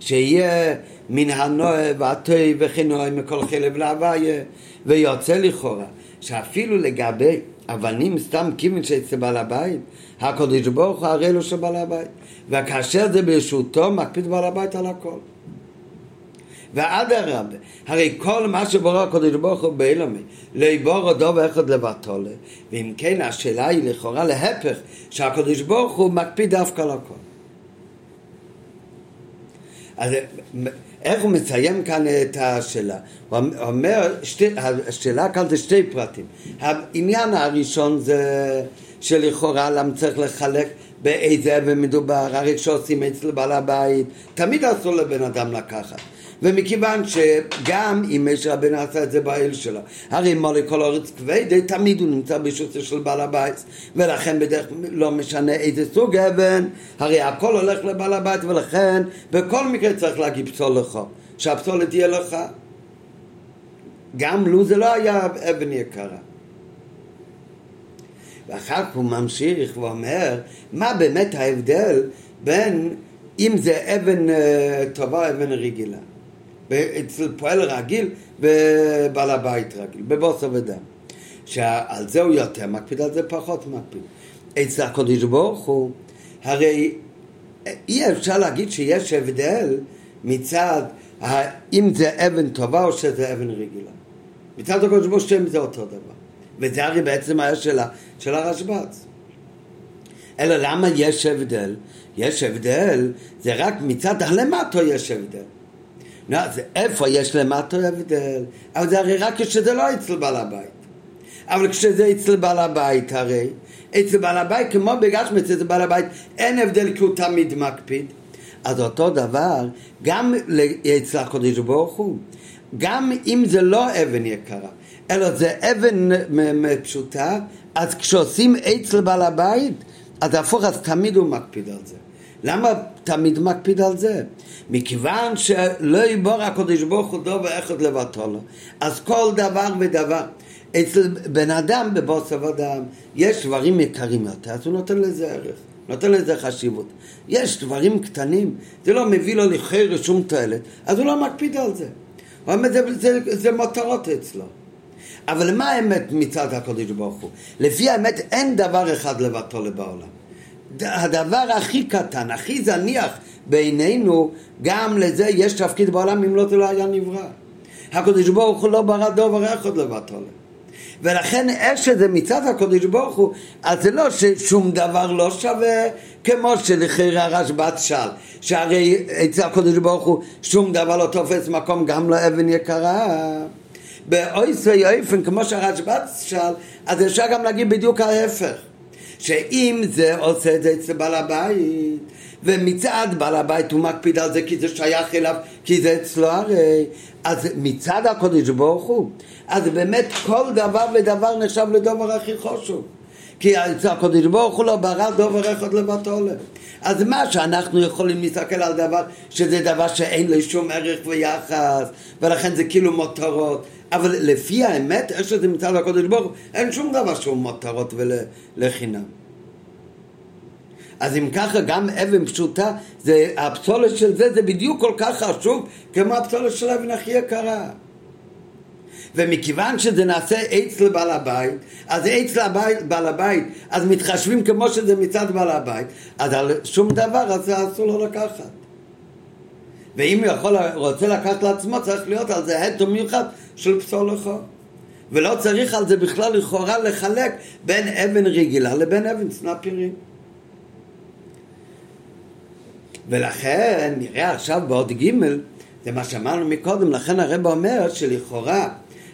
שיהיה מן הנועה והטוב וכן נועה מכל חלב להוויה ויוצא לכאורה שאפילו לגבי אבנים סתם כיוון שאצל בעל הבית הקדוש ברוך הוא הרי לו של בעל הבית וכאשר זה ברשותו מקפיד בעל הבית על הכל ואדרבה, הרי כל מה שברא הקדוש ברוך הוא באילומי, לא יבור דוב לבטולה, ואם כן השאלה היא לכאורה להפך, שהקדוש ברוך הוא מקפיד דווקא על הכל. אז איך הוא מסיים כאן את השאלה? הוא אומר, שתי, השאלה כאן זה שתי פרטים. העניין הראשון זה שלכאורה למה צריך לחלק באיזה אבן מדובר, הרי כשעושים אצל בעל הבית, תמיד אסור לבן אדם לקחת. ומכיוון שגם אם יש רבן עשה את זה באל שלו, הרי מולי כל אורץ כבדי, תמיד הוא נמצא בשוסר של בעל הבית, ולכן בדרך לא משנה איזה סוג אבן, הרי הכל הולך לבעל הבית, ולכן בכל מקרה צריך להגיד פסול לך, שהפסולת תהיה לך. גם לו זה לא היה אבן יקרה. ואחר כך הוא ממשיך ואומר, מה באמת ההבדל בין אם זה אבן אה, טובה או אבן רגילה. אצל פועל רגיל ובעל הבית רגיל, בבוסר ודם. שעל זה הוא יותר מקפיד, על זה פחות מקפיד. אצל הקודש ברוך הוא, הרי אי אפשר להגיד שיש הבדל מצד אם זה אבן טובה או שזה אבן רגילה. מצד הקודש ברוך הוא זה אותו דבר. וזה הרי בעצם היה שאלה של הרשב"ץ. אלא למה יש הבדל? יש הבדל, זה רק מצד הלמטו יש הבדל. לא, זה איפה יש למטו הבדל? אבל זה הרי רק כשזה לא אצל בעל הבית. אבל כשזה אצל בעל הבית הרי, אצל בעל הבית כמו בגשמי אצל בעל הבית אין הבדל כי הוא תמיד מקפיד. אז אותו דבר גם אצל הקודש ברוך הוא. גם אם זה לא אבן יקרה, אלא זה אבן פשוטה, אז כשעושים אצל בעל הבית, אז הפוך, אז תמיד הוא מקפיד על זה. למה תמיד מקפיד על זה? מכיוון שלא יבור הקדוש ברוך הוא דובר אחד לבטולו, אז כל דבר ודבר. אצל בן אדם בבוסר אדם יש דברים יקרים יותר, אז הוא נותן לזה ערך, נותן לזה חשיבות. יש דברים קטנים, זה לא מביא לו לחיר שום תועלת, אז הוא לא מקפיד על זה. הוא אומר, זה, זה, זה מטרות אצלו. אבל מה האמת מצד הקדוש ברוך הוא? לפי האמת אין דבר אחד לבטולו בעולם. הדבר הכי קטן, הכי זניח בעינינו, גם לזה יש תפקיד בעולם אם לא זה לא היה נברא. הקדוש ברוך הוא לא ברא דובר אחד לבטלה. ולכן איך שזה מצד הקדוש ברוך הוא, אז זה לא ששום דבר לא שווה, כמו שלחירי הרשב"ץ שאל, שהרי אצל הקדוש ברוך הוא שום דבר לא תופס מקום גם לא אבן יקרה. באויסי אופן, כמו שהרשב"ץ שאל, אז אפשר גם להגיד בדיוק ההפך. שאם זה עושה את זה אצל בעל הבית, ומצד בעל הבית הוא מקפיד על זה כי זה שייך אליו, כי זה אצלו הרי, אז מצד הקודש ברוך הוא, אז באמת כל דבר ודבר נחשב לדבר הכי חשוב. כי אצל הקודש ברוך הוא לא ברא דובר אחד לבטולה. אז מה שאנחנו יכולים להסתכל על דבר שזה דבר שאין לו שום ערך ויחס ולכן זה כאילו מותרות אבל לפי האמת, איך שזה מצד הקודש ברוך הוא, אין שום דבר שהוא מותרות ולחינם. אז אם ככה גם אבן פשוטה, זה, הפסולת של זה זה בדיוק כל כך חשוב כמו הפסולת של אבן הכי יקרה. ומכיוון שזה נעשה עץ לבעל הבית, אז עץ לבעל הבית, אז מתחשבים כמו שזה מצד בעל הבית, אז על שום דבר אז אסור לו לקחת. ואם הוא יכול, רוצה לקחת לעצמו, צריך להיות על זה הטו מיוחד של פסול לחור. ולא צריך על זה בכלל לכאורה לחלק בין אבן רגילה לבין אבן סנפירים. ולכן, נראה עכשיו בעוד ג' זה מה שאמרנו מקודם, לכן הרב אומר שלכאורה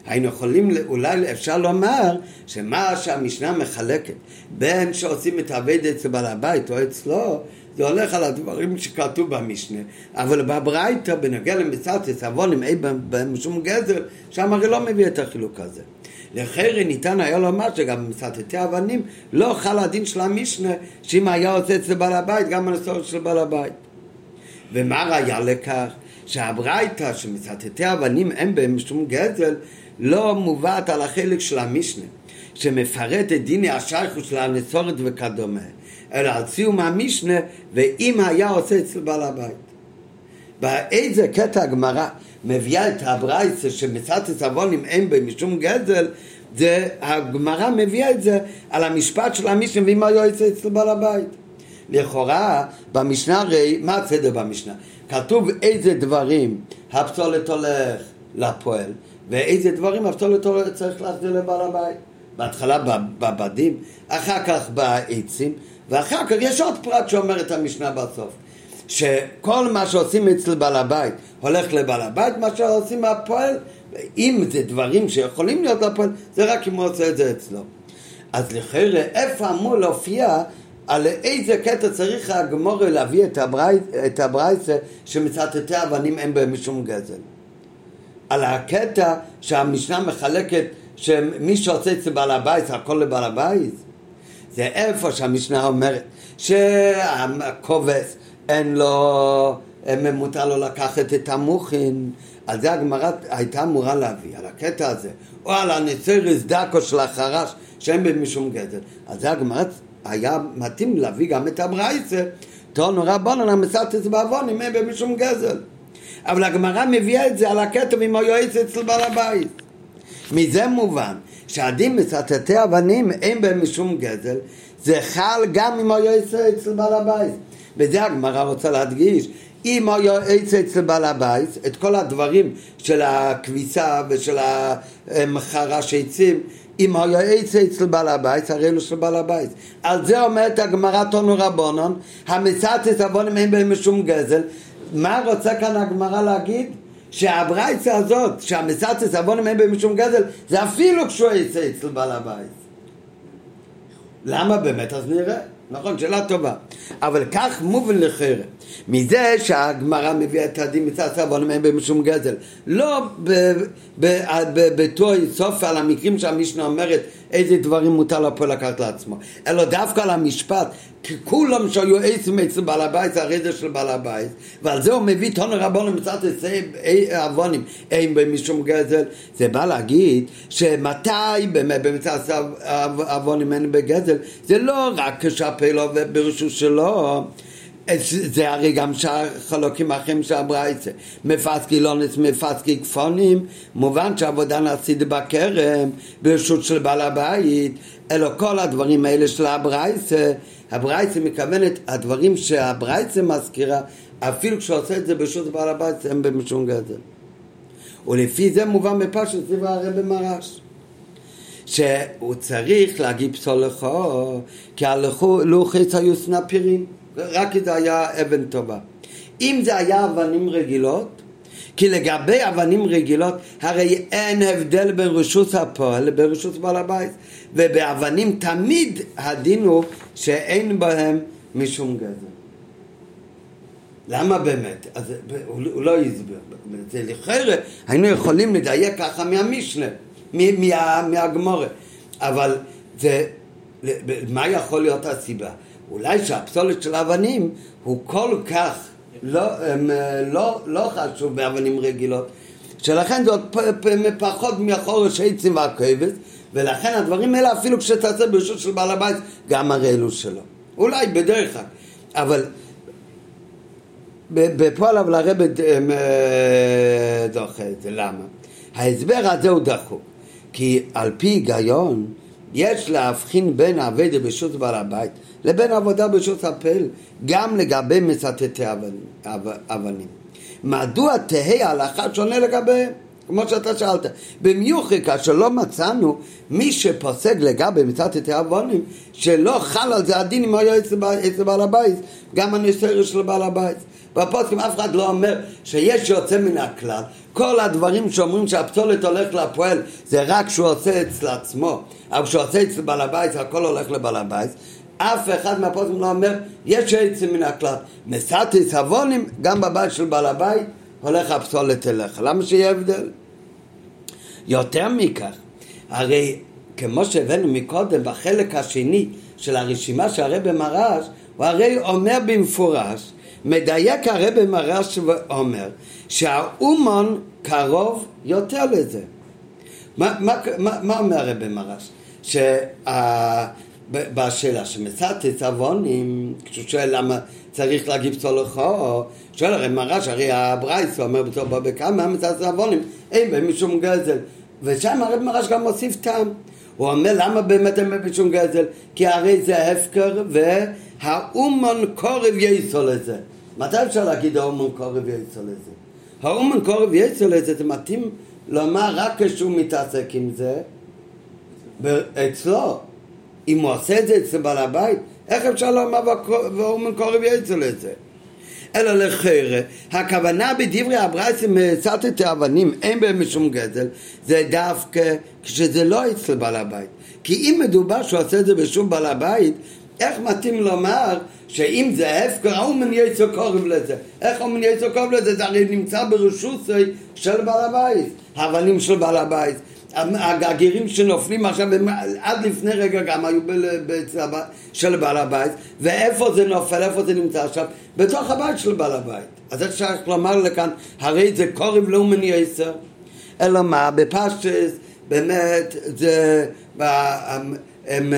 היינו יכולים, אולי אפשר לומר שמה שהמשנה מחלקת בין שעושים את האבד אצל בעל הבית או אצלו זה הולך על הדברים שכתוב במשנה, אבל בברייתא בנוגע למצטס עוונים אי בשום גזר, שם הרי לא מביא את החילוק הזה. לחרי ניתן היה לומר שגם במסתתי אבנים לא חל הדין של המשנה שאם היה עושה אצל בעל הבית גם על הסורת של בעל הבית. ומה ראיה לכך? שהברייתא שמצטטי אבנים אין בהם משום גזל לא מובאת על החלק של המשנה שמפרט את דיני השייכות של הנסורת וכדומה אלא על סיום המשנה ואם היה עושה אצל בעל הבית באיזה קטע הגמרא מביאה את הברייתא שמצטט אבונים אין בהם משום גזל זה, הגמרא מביאה את זה על המשפט של המשנה ואם היה יוצא אצל בעל הבית. לכאורה, במשנה הרי, מה הסדר במשנה? כתוב איזה דברים הפסולת הולך לפועל ואיזה דברים הפסולת צריך להחזיר לבעל הבית. בהתחלה בבדים, אחר כך בעצים, ואחר כך יש עוד פרט שאומר את המשנה בסוף. שכל מה שעושים אצל בעל הבית הולך לבעל הבית, מה שעושים הפועל אם זה דברים שיכולים להיות לפועל, זה רק אם הוא עושה את זה אצלו. אז לכאורה, איפה אמור להופיע על איזה קטע צריך הגמורה להביא את הברייסה שמצטטי אבנים אין בהם משום גזל? על הקטע שהמשנה מחלקת שמי שעושה אצל בעל הבית הכל לבעל הבית? זה איפה שהמשנה אומרת שהכובס אין לו, מותר לו לקחת את המוחין על זה הגמרא הייתה אמורה להביא, על הקטע הזה, או על הנצירס דקו של החרש, שאין בהם משום גזל. על זה הגמרא היה מתאים להביא גם את הברייסה, תונו רבונן המסתס בעוון, אין בהם משום גזל. אבל הגמרא מביאה את זה על הכתב עם היועץ אצל בעל הבית. מזה מובן שהדין מסתתי אבנים אין בהם משום גזל, זה חל גם עם היועץ אצל בעל הבית. וזה הגמרא רוצה להדגיש, אם היה עץ אצל בעל הבית, את כל הדברים של הכביסה ושל המחרש עצים, אם היה עץ אצל בעל הבית, הרי אלו של בעל הבית. על זה אומרת הגמרא תונו רבונון, המצאת עוונים אין בהם משום גזל. מה רוצה כאן הגמרא להגיד? שהברייצה הזאת, שהמצאת עוונים אין בהם משום גזל, זה אפילו כשהוא עץ אצל בעל הבית. למה באמת? אז נראה. נכון, שאלה טובה. אבל כך מובן לחרם. מזה שהגמרא מביאה את הדין מצד סבון אין בהם שום גזל. לא בתור סוף על המקרים שהמשנה אומרת איזה דברים מותר לפועל לקחת לעצמו, אלא דווקא על המשפט, כי כולם שהיו עצם אצל בעל הבית, זה הרדע של בעל הבית, ועל זה הוא מביא טון רבון מצד עוונים, אין בהם משום גזל, זה בא להגיד שמתי באמת במצד עוונים אין בגזל, זה לא רק כשהפלו ברשות שלו זה הרי גם חלוקים אחרים של הברייצה. מפסקי לונס, מפסקי כפונים, מובן שהעבודה נעשית בכרם, ברשות של בעל הבית, אלא כל הדברים האלה של הברייצה, הברייצה מכוונת, הדברים שהברייצה מזכירה, אפילו כשעושה את זה ברשות בעל הבית, הם במשום גזל. ולפי זה מובן בפשט סביב הרבי מרש. שהוא צריך להגיד פסול לכו, כי הלוחץ היו סנפירים. רק אם זה היה אבן טובה. אם זה היה אבנים רגילות, כי לגבי אבנים רגילות, הרי אין הבדל בין רשות הפועל לבין רשות בעל הבית. ובאבנים תמיד הדין הוא שאין בהם משום גזר. למה באמת? אז הוא, הוא לא הסביר. זה לכאורה היינו יכולים לדייק ככה מהמשנה, מה, מהגמורה. אבל זה, מה יכול להיות הסיבה? אולי שהפסולת של האבנים הוא כל כך לא, הם, לא, לא חשוב באבנים רגילות, שלכן זה עוד פחות מהחורש עצים והכבש, ולכן הדברים האלה אפילו כשתעשה ברשות של בעל הבית, גם הרי אלו שלו. אולי בדרך כלל, אבל בפועל אבל הרב אה, דוחה את זה, למה? ההסבר הזה הוא דחוק, כי על פי היגיון יש להבחין בין האבדה ברשות בעל הבית לבין עבודה ברשות הפל, גם לגבי מצטטי אבנים. מדוע תהא ההלכה שונה לגביהם? כמו שאתה שאלת. במיוחד כאשר לא מצאנו מי שפוסק לגבי מצטטי אבנים, שלא חל על זה הדין אם היה אצל בעל הבית, גם הניסיון של בעל הבית. בפוסקים אף אחד לא אומר שיש יוצא מן הכלל, כל הדברים שאומרים שהפסולת הולך לפועל זה רק כשהוא עושה אצל עצמו, אבל כשהוא עושה אצל בעל הבית הכל הולך לבעל הבית, אף אחד מהפוסקים לא אומר, יש עצם מן הכלל. מסתיס עוונים, גם בבית של בעל הבית, הולך הפסולת אליך. למה שיהיה הבדל? יותר מכך, הרי כמו שהבאנו מקודם, בחלק השני של הרשימה שהרבא מרש, הוא הרי אומר במפורש, מדייק הרב מרש ואומר שהאומן קרוב יותר לזה. מה, מה, מה, מה אומר הרב מרש? שבשאלה שמצאתי עוונים, כשהוא שואל למה צריך להגיב צולחו, שואל הרי מרש, הרי הברייס אומר בתור בכמה מצאתי עוונים, אין בהם משום גזל. ושם הרב מרש גם מוסיף טעם. הוא אומר למה באמת אין בהם משום גזל? כי הרי זה הפקר והאומן קורב יסו לזה. מתי אפשר להגיד האומן קורב יסו לזה? האומן קורב יסו לזה זה מתאים לומר רק כשהוא מתעסק עם זה אצלו. אם הוא עושה את זה אצל בעל הבית, איך אפשר לומר והאומן קורב יסו לזה? אלא לחרא, הכוונה בדברי הברייסים מצאת אבנים, אין בהם משום גזל, זה דווקא כשזה לא אצל בעל הבית. כי אם מדובר שהוא עושה את זה בשום בעל הבית, איך מתאים לומר שאם זה הפקר, האומן יצא קורב לזה. איך האומן יצא קורב לזה? זה הרי נמצא ברשות של בעל הבית, האבנים של בעל הבית. הגרגירים שנופלים עכשיו, עד לפני רגע גם היו של בעל הבית, ואיפה זה נופל, איפה זה נמצא עכשיו? בתוך הבית של בעל הבית. אז איך שייך לומר לכאן, הרי זה קורב לאומן יצר. אלא מה, בפשטס, באמת, זה... הם, הם,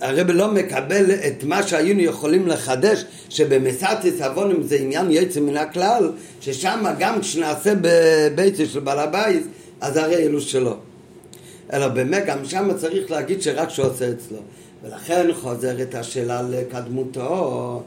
הרב לא מקבל את מה שהיינו יכולים לחדש שבמסעתס עוונים זה עניין יצא מן הכלל ששם גם כשנעשה בביתו של בעל הבית אז הרי אלו שלו אלא באמת גם שם צריך להגיד שרק שהוא עושה אצלו. ולכן חוזרת השאלה לקדמותו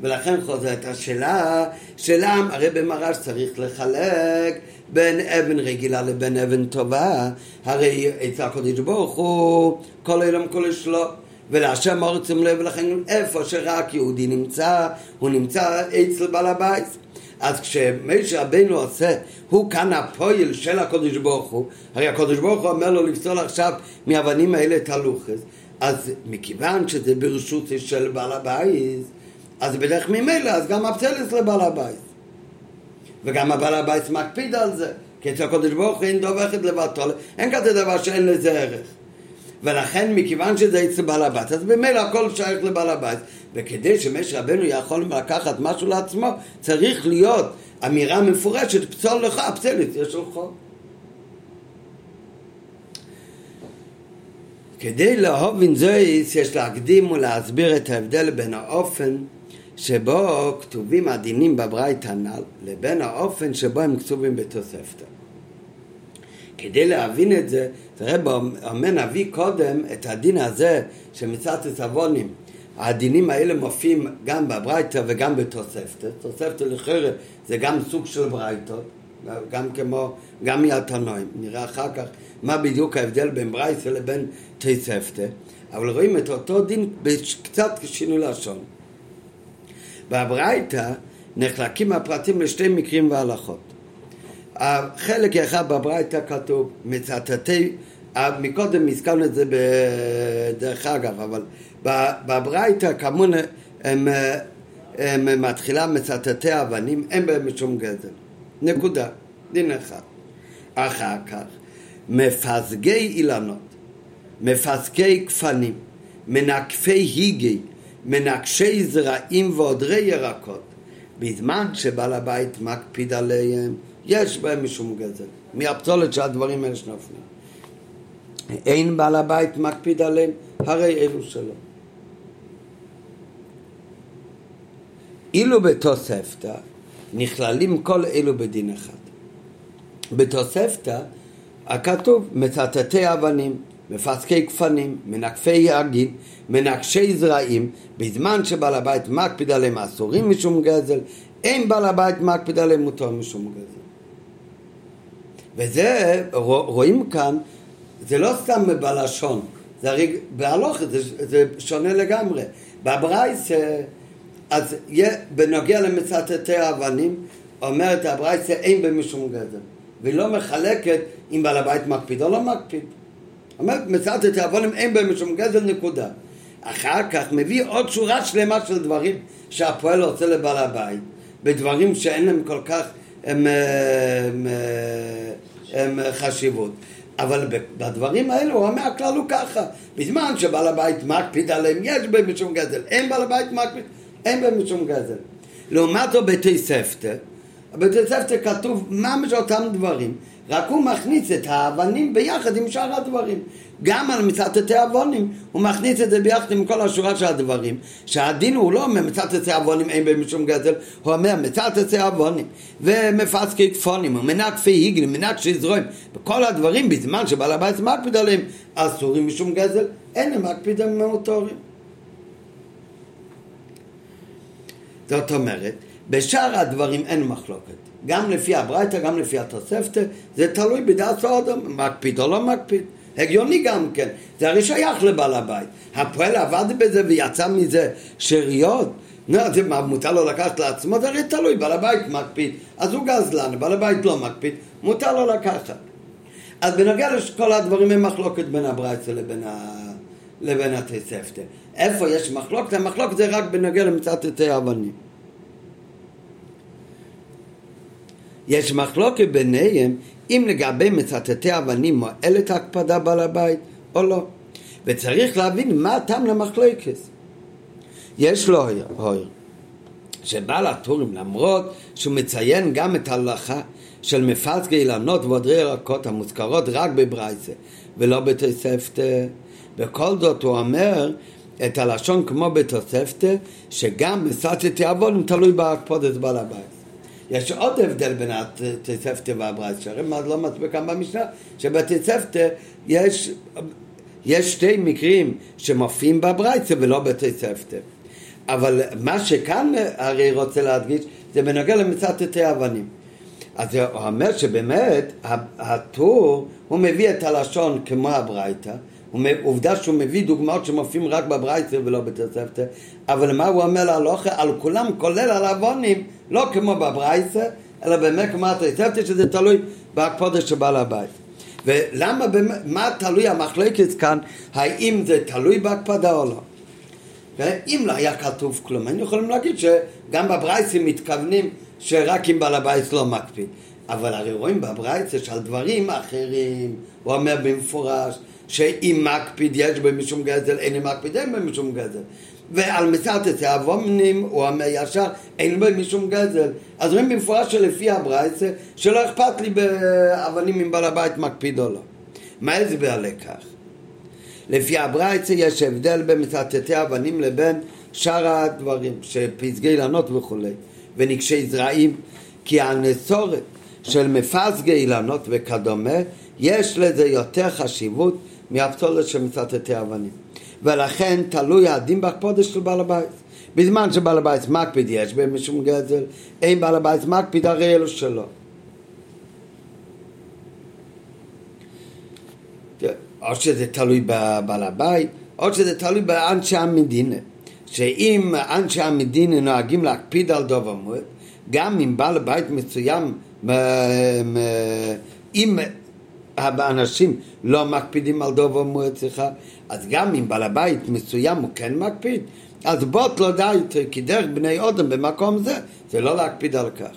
ולכן חוזרת השאלה שלם הרי במרש צריך לחלק בין אבן רגילה לבין אבן טובה. הרי אצל הקודש ברוך הוא כל אילם כל שלו ולהשם אורצם לב לכן איפה שרק יהודי נמצא, הוא נמצא אצל בעל הבית. אז כשמישה רבנו עושה, הוא כאן הפועל של הקודש ברוך הוא, הרי הקודש ברוך הוא אומר לו לפסול עכשיו מאבנים האלה את הלוחס, אז מכיוון שזה ברשות של בעל הבית, אז בדרך ממילא, אז גם הפצלס לבעל הבית. וגם הבעל הבית מקפיד על זה, כי אצל הקודש ברוך הוא אין דובכת לבטול, אין כזה דבר שאין לזה ערך. ולכן מכיוון שזה אצל בעל הבית, אז במילא הכל שייך לבעל הבית. וכדי שמש רבנו יכול לקחת משהו לעצמו, צריך להיות אמירה מפורשת, פסול לך, פסלת, יש לך. כדי לאהוב עם זויס יש להקדים ולהסביר את ההבדל בין האופן שבו כתובים הדינים בברית הנ"ל לבין האופן שבו הם כתובים בתוספתא. כדי להבין את זה, תראה, אומר נביא קודם את הדין הזה שמצד עוונים. הדינים האלה מופיעים גם בברייתא וגם בתוספתא. תוספתא לחרב זה גם סוג של ברייתות, גם כמו, גם מהתנועים. נראה אחר כך מה בדיוק ההבדל בין ברייתא לבין תוספתא. אבל רואים את אותו דין בקצת שינוי לשון. בברייתא נחלקים הפרטים לשתי מקרים והלכות. החלק אחד בברייתא כתוב מצטטי, מקודם הזכרנו את זה בדרך אגב, אבל בברייתא כמון הם, הם מתחילה מצטטי אבנים, אין בהם משום גזל. נקודה, דין אחד. אחר כך, מפזגי אילנות, מפזגי גפנים, מנקפי היגי, מנקשי זרעים ועודרי ירקות, בזמן שבעל הבית מקפיד עליהם יש בהם משום גזל, מהפסולת שהדברים האלה שנופלים. אין בעל הבית מקפיד עליהם, הרי אלו שלו. אילו בתוספתא נכללים כל אלו בדין אחד. בתוספתא הכתוב מצטטי אבנים, מפסקי גפנים, מנקפי יעגין, מנקשי זרעים, בזמן שבעל הבית מקפיד עליהם אסורים משום גזל, אין בעל הבית מקפיד עליהם מותר משום גזל. וזה, רואים כאן, זה לא סתם בלשון, זה הרי בהלוך, זה, זה שונה לגמרי. בברייס, אז בנוגע למצטטי האבנים, אומרת הברייס אין במשום גזל. והיא לא מחלקת אם בעל הבית מקפיד או לא מקפיד. אומרת מצטטי האבנים אין במשום גזל נקודה. אחר כך מביא עוד שורה שלמה של דברים שהפועל רוצה לבעל הבית, בדברים שאין להם כל כך הם, הם, הם, הם חשיבות. אבל בדברים האלו הוא אומר הכלל הוא ככה, בזמן שבעל הבית מקפיד עליהם יש בהם משום גזל, אין בעל הבית מקפיד, אין בהם משום גזל. לעומת זאת בתי ספטה, בתי ספטה כתוב ממש אותם דברים, רק הוא מכניס את האבנים ביחד עם שאר הדברים. גם על מצטטי עוונים, הוא מכניס את זה ביחד עם כל השורה של הדברים. שהדין הוא לא אומר מצטטי עוונים אין בהם שום גזל, הוא אומר מצטטי עוונים ומפסקי כפונים ומנקפי היגלים, מנקשי זרועים, וכל הדברים בזמן שבעל הבית מקפיד עליהם אסורים משום גזל, אין הם מקפיד הם מוטורים. זאת אומרת, בשאר הדברים אין מחלוקת. גם לפי הברייתא, גם לפי התוספתא, זה תלוי בדעת האדם, מקפיד או לא מקפיד. הגיוני גם כן, זה הרי שייך לבעל הבית. הפועל עבד בזה ויצא מזה שאריות. נו, זה מה, מותר לו לקחת לעצמו? זה הרי תלוי, בעל הבית מקפיד, אז הוא גזלן, בעל הבית לא מקפיד, מותר לו לקחת. אז בנוגע לכל הדברים הם מחלוקת בין הברייתא לבין, ה... לבין התוספתא. איפה יש מחלוקת? המחלוקת זה רק בנוגע למצטטי אבנים. יש מחלוקת ביניהם אם לגבי מצטטי אבנים מועלת הקפדה בעל הבית או לא. וצריך להבין מה הטעם למחלוקת. יש לו הויר, שבעל הטורים למרות שהוא מציין גם את ההלכה של מפלסגי אילנות ועודרי ירקות המוזכרות רק בברייסה ולא בתוספתא בכל זאת הוא אומר את הלשון כמו בתוספתא שגם מסתתי עוון תלוי בהקפודת בעל הבית יש עוד הבדל בין התוספתא והברייתא, שהרי לא מצביע כאן במשנה, שבתוספתא יש, יש שתי מקרים שמופיעים בברייתא ולא בתוספתא. אבל מה שכאן הרי רוצה להדגיש זה בנוגע למצטטי אבנים. אז הוא אומר שבאמת הטור הוא מביא את הלשון כמו הברייתא עובדה שהוא מביא דוגמאות שמופיעים רק בברייתא ולא בתוספתא, אבל מה הוא אומר להלוכה? על כולם כולל על עוונים, לא כמו בברייתא, אלא באמת כמו התוספתא, שזה תלוי בהקפודה של בעל הבית. ולמה, מה תלוי המחלקת כאן, האם זה תלוי בהקפדה או לא? ואם לא היה כתוב כלום, היינו יכולים להגיד שגם בברייסים מתכוונים שרק אם בעל הבית לא מקפיד. אבל הרי רואים בברייסה שעל דברים אחרים, הוא אומר במפורש, שאם מקפיד יש בו משום גזל, אין מקפיד אין בו משום גזל. ועל מסרטת האבומנים הוא אומר ישר, אין בו משום גזל. אז רואים במפורש שלפי הברייסה, שלא אכפת לי באבנים אם בעל הבית מקפיד או לא. מה ההסבר לכך? לפי הברייסה יש הבדל בין מסרטטי אבנים לבין שאר הדברים, שפסגי אילנות וכולי, ונקשי זרעים, כי הנסורת של מפסגי אילנות וכדומה, יש לזה יותר חשיבות מהפסולת של מצטטי אבנים. ולכן תלוי הדין בקודש של בעל הבית. בזמן שבעל הבית מקפיד יש בהם משום גזל, אין בעל הבית מקפיד הרי אלו שלו. או שזה תלוי בבעל הבית, או שזה תלוי באנשי המדינה. שאם אנשי המדינה נוהגים להקפיד על דוב המועד, גם אם בעל בית מסוים, אם האנשים לא מקפידים על דוב המועד שיחה, אז גם אם בעל הבית מסוים הוא כן מקפיד, אז בוט לא די, כי דרך בני אודם במקום זה, זה לא להקפיד על כך.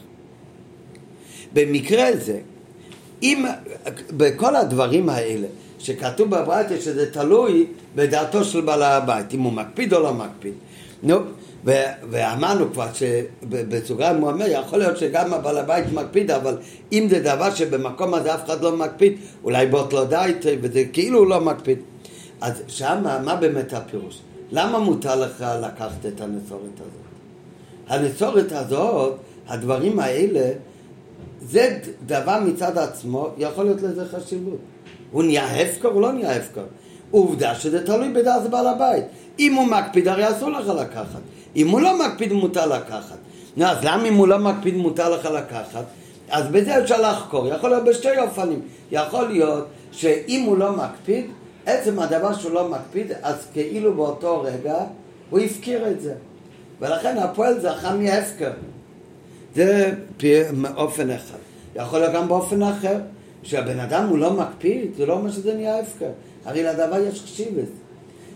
במקרה זה, אם בכל הדברים האלה, שכתוב בברייתא שזה תלוי בדעתו של בעל הבית, אם הוא מקפיד או לא מקפיד. נו, ואמרנו כבר שבסוגריים הוא אומר, יכול להיות שגם הבעל הבית מקפיד, אבל אם זה דבר שבמקום הזה אף אחד לא מקפיד, אולי בוט לא דייט, וזה כאילו הוא לא מקפיד. אז שמה, מה באמת הפירוש? למה מותר לך לקחת את הנסורת הזאת? הנסורת הזאת, הדברים האלה, זה דבר מצד עצמו, יכול להיות לזה חשיבות. הוא נהיה הפקר או לא נהיה הפקר? עובדה שזה תלוי בדעת בעל הבית. אם הוא מקפיד, הרי אסור לך לקחת. אם הוא לא מקפיד, מותר לקחת. נו, אז למה אם הוא לא מקפיד, מותר לך לקחת? אז בזה אפשר לחקור. יכול להיות בשתי אופנים. יכול להיות שאם הוא לא מקפיד, עצם הדבר שהוא לא מקפיד, אז כאילו באותו רגע הוא הפקיר את זה. ולכן הפועל זכה מהפקר. זה באופן אחד. יכול להיות גם באופן אחר, שהבן אדם הוא לא מקפיד, זה לא אומר שזה נהיה הפקר. הרי לדבר יש חשיבת.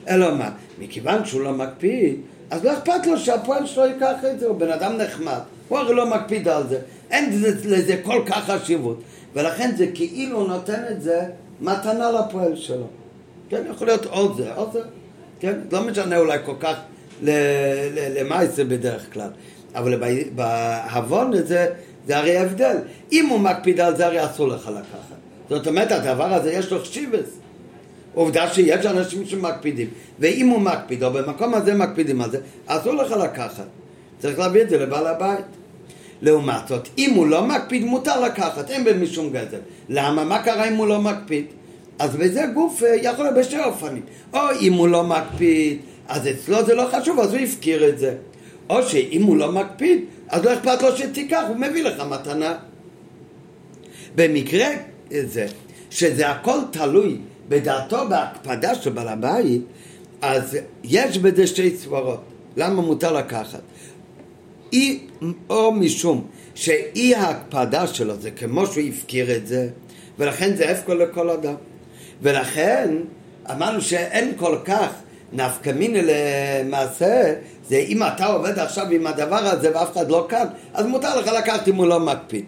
אלא מה? מכיוון שהוא לא מקפיד, אז לא אכפת לו שהפועל שלו ייקח את זה, הוא בן אדם נחמד, הוא הרי לא מקפיד על זה, אין לזה כל כך חשיבות, ולכן זה כאילו נותן את זה מתנה לפועל שלו. כן, יכול להיות עוד זה, עוד זה, כן, לא משנה אולי כל כך למה זה בדרך כלל, אבל בהבון זה, זה הרי הבדל. אם הוא מקפיד על זה, הרי אסור לך לקחת. זאת אומרת, הדבר הזה יש לו חשיבס. עובדה שיש אנשים שמקפידים, ואם הוא מקפיד, או במקום הזה מקפידים על זה, אסור לך לקחת. צריך להביא את זה לבעל הבית. לעומת זאת, אם הוא לא מקפיד, מותר לקחת, אין בזה משום גזל. למה? מה קרה אם הוא לא מקפיד? אז בזה גוף אה, יכול להיות בשתי אופנים. או אם הוא לא מקפיד, אז אצלו זה לא חשוב, אז הוא הפקיר את זה. או שאם הוא לא מקפיד, אז לא אכפת לו שתיקח, הוא מביא לך מתנה. במקרה זה, שזה הכל תלוי בדעתו בהקפדה של בעל הבית, אז יש בזה שתי סברות. למה מותר לקחת? אי, או משום שאי ההקפדה שלו זה כמו שהוא הפקיר את זה, ולכן זה הפקו לכל אדם. ולכן אמרנו שאין כל כך נפקא מיני למעשה, זה אם אתה עובד עכשיו עם הדבר הזה ואף אחד לא כאן, אז מותר לך לקחת אם הוא לא מקפיד.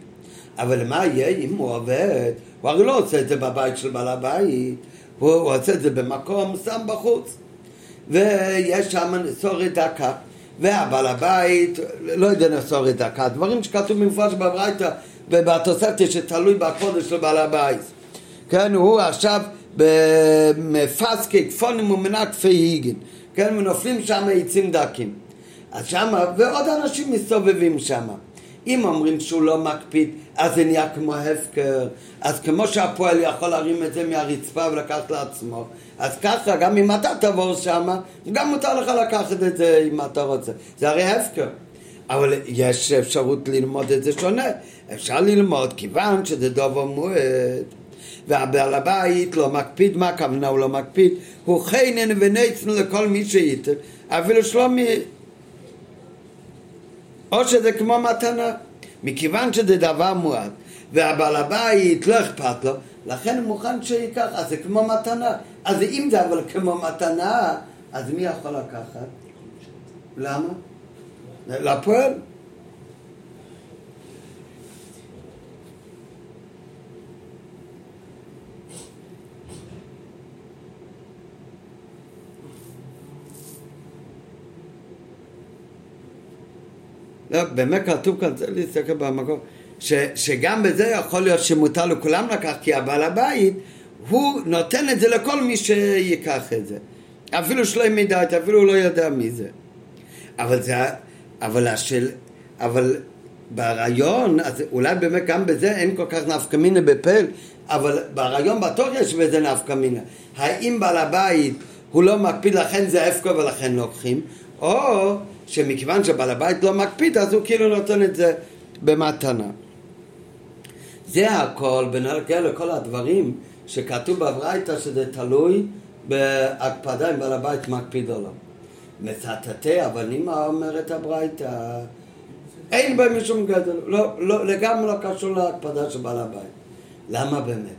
אבל מה יהיה אם הוא עובד? הוא הרי לא עושה את זה בבית של בעל הבית, הוא, הוא עושה את זה במקום שם בחוץ. ויש שם נסורת דקה. והבעל הבית, לא יודע נסורת דקה, דברים שכתוב במפורש בברייתא ובתוספת שתלוי בקודש של בעל הבית. כן, הוא עכשיו במפסקי כפונים ומנקפי היגן, כן, ונופלים שם עצים דקים. אז שמה, ועוד אנשים מסתובבים שמה. אם אומרים שהוא לא מקפיד, אז זה נהיה כמו הפקר. אז כמו שהפועל יכול להרים את זה מהרצפה ולקחת לעצמו, אז ככה, גם אם אתה תעבור שמה, גם מותר לך לקחת את זה אם אתה רוצה. זה הרי הפקר. אבל יש אפשרות ללמוד את זה שונה. אפשר ללמוד כיוון שזה דובר מועד. והבעל הבית לא מקפיד, מה הכוונה הוא לא מקפיד? הוא חיינן ונצן לכל מי שייתן, אפילו שלומי... או שזה כמו מתנה, מכיוון שזה דבר מועט, והבעל הבית לא אכפת לו, לכן הוא מוכן שייקח, אז זה כמו מתנה. אז אם זה אבל כמו מתנה, אז מי יכול לקחת? למה? לפועל. באמת כתוב כאן, צריך להסתכל במקום, ש, שגם בזה יכול להיות שמותר לכולם לקחת, כי הבעל הבית, הוא נותן את זה לכל מי שיקח את זה. אפילו שלא ימידה, אפילו הוא לא יודע מי זה. אבל זה, אבל השל, אבל ברעיון, אז אולי באמת גם בזה אין כל כך נפקא מינה בפל, אבל ברעיון בטוח יש בזה נפקא מינה. האם בעל הבית הוא לא מקפיד לכן זה הפקו ולכן לוקחים, או שמכיוון שבעל הבית לא מקפיד אז הוא כאילו נותן את זה במתנה. זה הכל בנוגע לכל הדברים שכתוב בברייתא שזה תלוי בהקפדה אם בעל הבית מקפיד או לא. מצטטי אבנים אומרת הברייתא? אין בהם משום גדול, לא, לא, לגמרי לא קשור להקפדה של בעל הבית. למה באמת?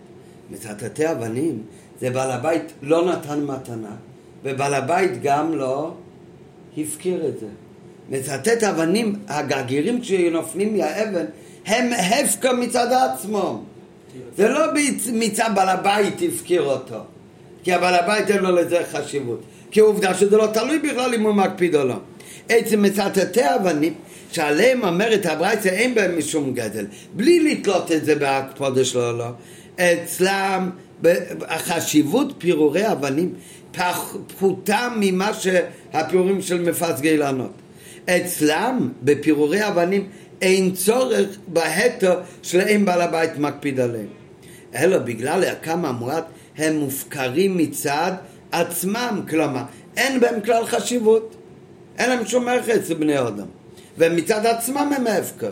מצטטי אבנים זה בעל הבית לא נתן מתנה ובעל הבית גם לא הפקיר את זה. מצטט אבנים, הגרגירים שנופלים מהאבן, הם הפקר מצד עצמו. זה לא מצד בעל הבית הפקיר אותו, כי הבעל הבית אין לו לזה חשיבות. כי עובדה שזה לא תלוי בכלל אם הוא מקפיד או לא. עצם מצטטי אבנים, שעליהם אומרת הברייצה אין בהם משום גדל, בלי לתלות את זה בהקפודה שלו לא. אצלם החשיבות פירורי אבנים פחותה ממה שהפירורים של מפץ גילנות. אצלם, בפירורי אבנים, אין צורך בהתר שלהם בעל הבית מקפיד עליהם. אלא בגלל ערכם המועט הם מופקרים מצד עצמם, כלומר, אין בהם כלל חשיבות. אין להם שום ערך אצל בני אדם. ומצד עצמם הם ההפקר.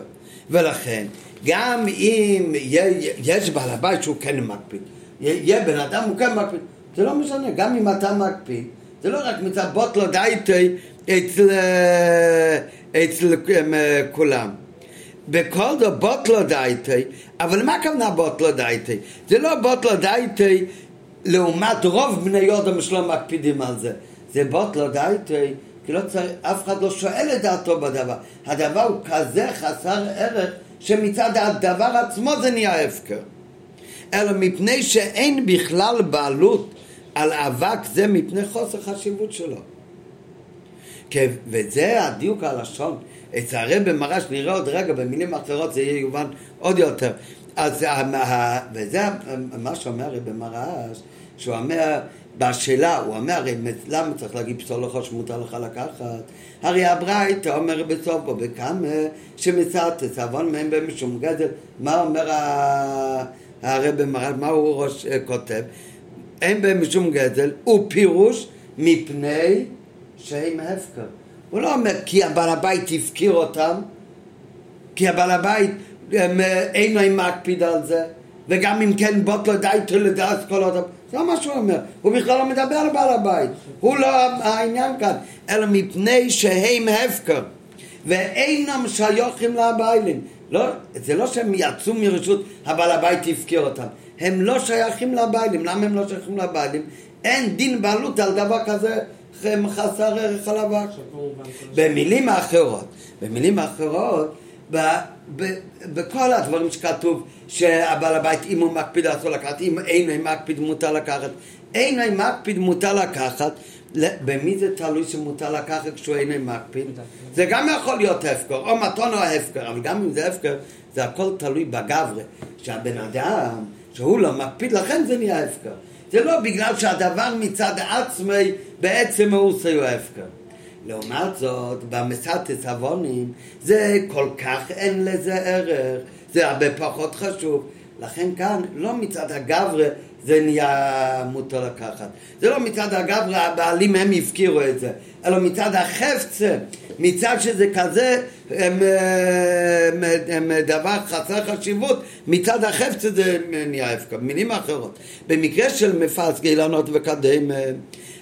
ולכן, גם אם יש בעל הבית שהוא כן מקפיד, יהיה בן אדם הוא כן מקפיד, זה לא משנה, גם אם אתה מקפיד, זה לא רק מצד בוטלו דייטי אצל, אצל אה, כולם. בכל זאת בוטלו דייטי, אבל מה הכוונה בוטלו דייטי? זה לא בוטלו דייטי לעומת רוב בני אדם שלא מקפידים על זה. זה בוטלו דייטי, כי לא צריך, אף אחד לא שואל את דעתו בדבר. הדבר הוא כזה חסר ערך, שמצד הדבר עצמו זה נהיה הפקר. אלא מפני שאין בכלל בעלות על אבק זה מפני חוסר חשיבות שלו. וזה הדיוק הלשון אצל הרב מרש נראה עוד רגע, במילים אחרות זה יהיה יובן עוד יותר. אז וזה מה שאומר הרב מרש, שהוא אומר, בשאלה, הוא אומר, למה צריך להגיד פסול לך שמותר לך לקחת? הרי הברייתא אומר בסוף פה, בכמה שמצד תצוון מהם במשום גדל, מה אומר הרב מרש, מה הוא ראש, כותב? אין בהם משום הוא פירוש מפני שהם הפקר. הוא לא אומר כי הבעל הבית הפקיר אותם, כי הבעל הבית אין להם מקפיד על זה, וגם אם כן בוט לו די תולדס כל אותם, זה לא מה שהוא אומר, הוא בכלל לא מדבר על בעל הבית, הוא לא העניין כאן, אלא מפני שהם הפקר, ואינם שיוכים לביילים. לא, זה לא שהם יצאו מרשות הבעל הבית הפקיר אותם, הם לא שייכים לבעלים. למה הם לא שייכים לבעלים? אין דין בעלות על דבר כזה חסר ערך על אבק. במילים אחרות, במילים אחרות, ב, ב, בכל הדברים שכתוב שהבעל הבית אם הוא מקפיד אסור לקחת, אם אין מקפיד מותר לקחת, אין מקפיד מותר לקחת, במי זה תלוי שמותר לקחת כשהוא אין מקפיד? זה גם יכול להיות הפקר, או מתון או הפקר, אבל גם אם זה הפקר, זה הכל תלוי בגברי, שהבן אדם שהוא לא מקפיד, לכן זה נהיה הפקר. זה לא בגלל שהדבר מצד עצמי בעצם הוא עושה הפקר. לעומת זאת, במסתס עוונים זה כל כך אין לזה ערך, זה הרבה פחות חשוב. לכן כאן, לא מצד הגברה זה נהיה מותר לקחת. זה לא מצד הגברה, הבעלים הם הפקירו את זה, אלא מצד החפצה, מצד שזה כזה הם, הם, הם דבר חסר חשיבות, מצד החפצה זה נהיה הפקר. במילים אחרות, במקרה של מפס גילנות וקדם,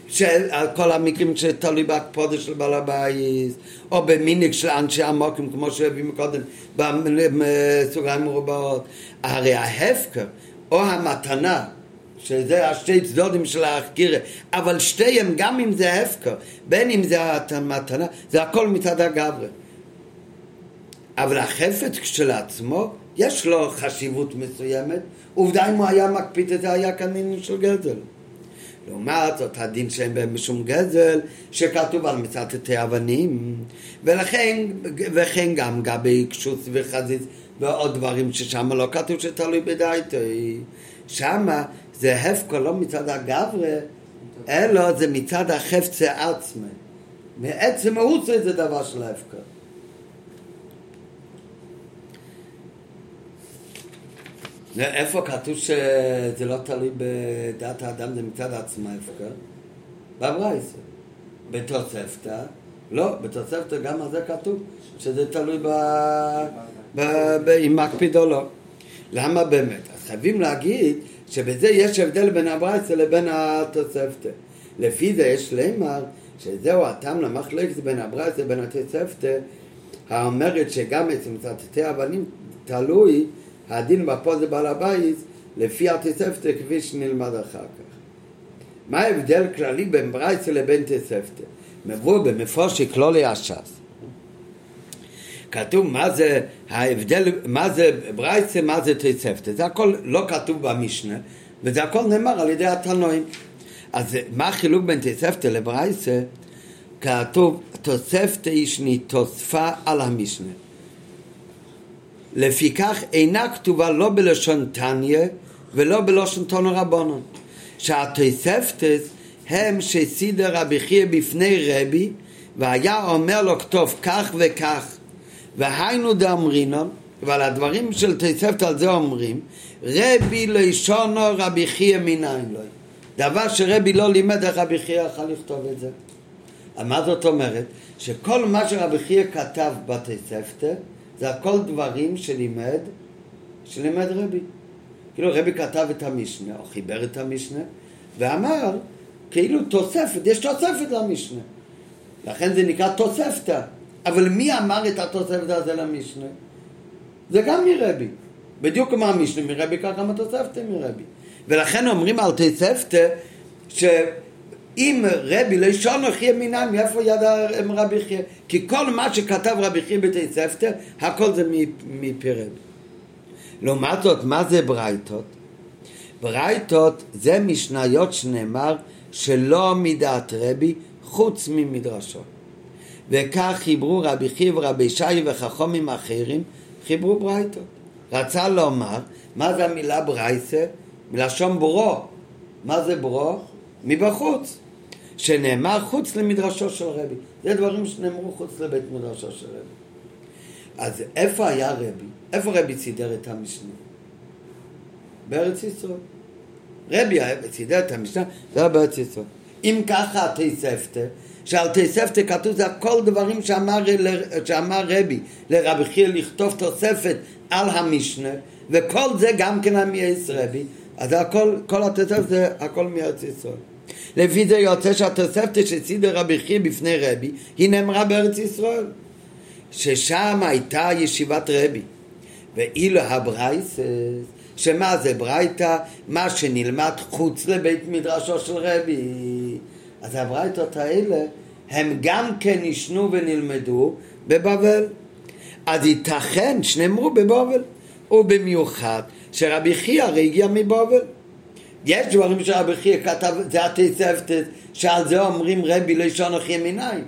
שעל כל המקרים שתלוי בהקפודה של בעל הבית, או במיניק של אנשי המוקים, כמו שהביאו קודם, בסוגריים מרובעות, הרי ההפקר או המתנה שזה השתי צדודים של החקירה, אבל שתיהם, גם אם זה הפקר, בין אם זה המתנה, זה הכל מצד הגברה. אבל החפץ כשלעצמו, יש לו חשיבות מסוימת, עובדה אם הוא היה מקפיד את זה, היה כאן עניין של גזל. לעומת זאת הדין שאין בהם משום גזל שכתוב על מצטטי אבנים ולכן וכן גם גבי קשוץ וחזיז ועוד דברים ששם לא כתוב שתלוי בדייטי שמה זה הפקו לא מצד הגברה, אלא זה מצד החפצה עצמה. מעצם מהות זה דבר של הפקו. איפה כתוב שזה לא תלוי בדעת האדם, זה מצד עצמה הפקר? בברייסה. בתוספתא, לא, בתוספתא גם על זה כתוב שזה תלוי ב... ב... ב... אם מקפיד או לא. למה באמת? אז חייבים להגיד שבזה יש הבדל בין הברייסה לבין התוספתא. לפי זה יש לימר שזהו הטעם למחלקת בין הברייסה לבין התוספתא האומרת שגם אצל מצטטי אבנים תלוי הדין בפה זה בעל הבית לפי התוספתא כפי שנלמד אחר כך. מה ההבדל כללי בין ברייסה לבין תוספתא? מבוא במפורשי כלולי הש"ס. כתוב מה זה ההבדל, מה זה ברייסה, מה זה תוספתא. זה הכל לא כתוב במשנה, וזה הכל נאמר על ידי התנועים. אז מה החילוק בין תוספתא לברייסה? כתוב תוספתא ישני תוספה על המשנה. לפיכך אינה כתובה לא בלשון תניא ולא בלשון תונו רבונון. שהתוספתס הם שסידר רבי חייא בפני רבי והיה אומר לו כתוב כך וכך והיינו דאמרינון ועל הדברים של תוספת על זה אומרים רבי לישונו רבי חייא מנין לו דבר שרבי לא לימד איך רבי חייא יכול לכתוב את זה מה זאת אומרת? שכל מה שרבי חייא כתב בתוספתא זה הכל דברים שלימד, שלימד רבי. כאילו רבי כתב את המשנה, או חיבר את המשנה, ואמר, כאילו תוספת, יש תוספת למשנה. לכן זה נקרא תוספתא. אבל מי אמר את התוספת הזה למשנה? זה גם מרבי. בדיוק כמו המשנה מרבי, ככה גם התוספתא מרבי. ולכן אומרים על תוספתא, ש... אם רבי לא ישון אחי ימינם, מאיפה ידע רבי חייא? כי כל מה שכתב רבי חייא בתוספתא, הכל זה מפי רבי. לעומת זאת, מה זה ברייתות? ברייתות זה משניות שנאמר שלא מדעת רבי חוץ ממדרשו. וכך חיברו רבי חיב, רבי שי וחכומים אחרים, חיברו ברייתות. רצה לומר, מה זה המילה ברייסה? מלשון ברו. מה זה ברו? מבחוץ. שנאמר חוץ למדרשו של רבי. זה דברים שנאמרו חוץ לבית מדרשו של רבי. אז איפה היה רבי? איפה רבי סידר את המשנה? בארץ ישראל. רבי סידר את המשנה, זה היה בארץ ישראל. אם ככה התספתא, שעל תספתא כתוב זה הכל דברים שאמר, שאמר רבי לרבי חיל לכתוב תוספת על המשנה, וכל זה גם כן המייס רבי, אז הכל, כל התוספת זה הכל מארץ ישראל. לפי זה יוצא שהתוספתא שסידר רבי חיל בפני רבי, היא נאמרה בארץ ישראל. ששם הייתה ישיבת רבי. ואילו הברייסס, שמה זה ברייתא? מה שנלמד חוץ לבית מדרשו של רבי. אז הברייתות האלה הם גם כן נשנו ונלמדו בבבל. אז ייתכן שנאמרו בבבל, ובמיוחד שרבי חייא הרי הגיע מבבל. יש דברים שרבי חייא כתב, זה התספתת, שעל זה אומרים רבי לשון אחי מיניים.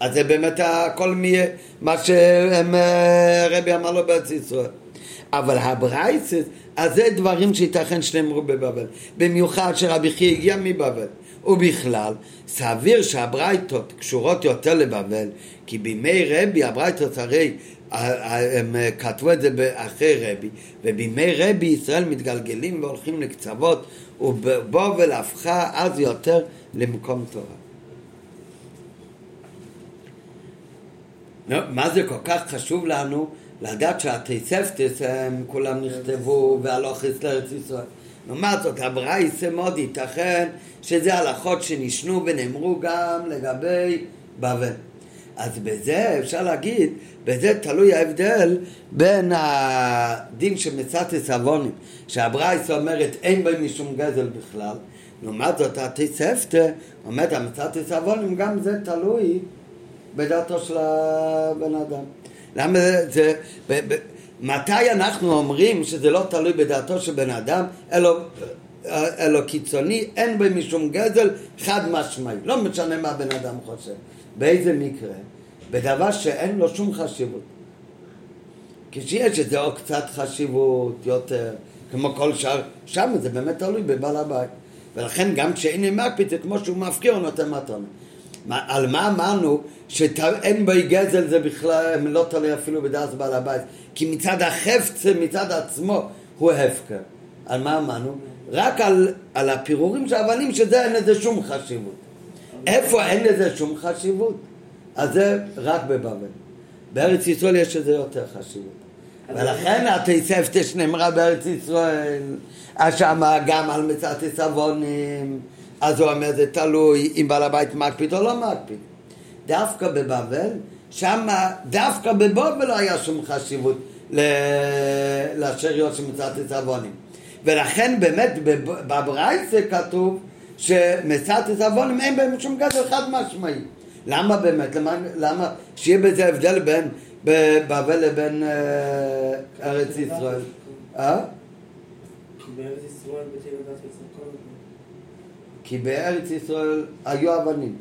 אז זה באמת הכל מי, מה שרבי אמר לו בארץ ישראל. אבל הברייסס, אז זה דברים שייתכן שנאמרו בבבל. במיוחד שרבי חייא הגיע מבבל. ובכלל, סביר שהברייתות קשורות יותר לבבל, כי בימי רבי הברייתות הרי הם כתבו את זה אחרי רבי, ובימי רבי ישראל מתגלגלים והולכים לקצוות, ובבל הפכה אז יותר למקום תורה. מה זה כל כך חשוב לנו לדעת שהתספטס הם כולם נכתבו והלוכס לארץ ישראל. לעומת זאת, הברייסה מאוד ייתכן שזה הלכות שנשנו ונאמרו גם לגבי בבל. אז בזה אפשר להגיד, בזה תלוי ההבדל בין הדין של מצת עוונים, שהברייסה אומרת אין בהם משום גזל בכלל, לעומת זאת התספתא אומרת המצת עוונים גם זה תלוי בדעתו של הבן אדם. למה זה, זה ב, ב, מתי אנחנו אומרים שזה לא תלוי בדעתו של בן אדם, אלא, אלא קיצוני, אין בו משום גזל חד משמעי, לא משנה מה בן אדם חושב. באיזה מקרה? בדבר שאין לו שום חשיבות. כשיש איזה או קצת חשיבות יותר, כמו כל שאר, שם זה באמת תלוי בבעל הבית. ולכן גם כשאין מקפיד זה כמו שהוא מפקיר, הוא נותן מתונה. על מה אמרנו שאין בו גזל זה בכלל לא תלוי אפילו בדעת בעל הבית. כי מצד החפץ, מצד עצמו הוא הפקר על מה אמרנו? רק על, על הפירורים של האבנים שזה אין לזה שום חשיבות. איפה אין לזה שום חשיבות? אז זה רק בבבל. בארץ ישראל יש לזה יותר חשיבות. ולכן התספתא שנאמרה בארץ ישראל, אז שמה גם על מצאת עיסבונים. אז הוא אומר זה תלוי אם בעל הבית מקפיד או לא מקפיד. דווקא בבבל, שם דווקא בבבל לא היה שום חשיבות לשאריות של מצוות עיזבונים. ולכן באמת בברייסה כתוב שמצוות עיזבונים אין בהם שום גזר חד משמעי. למה באמת? למה, למה שיהיה בזה הבדל בין בבל לבין אה, ארץ ישראל? אה? כי בארץ ישראל היו אבנים.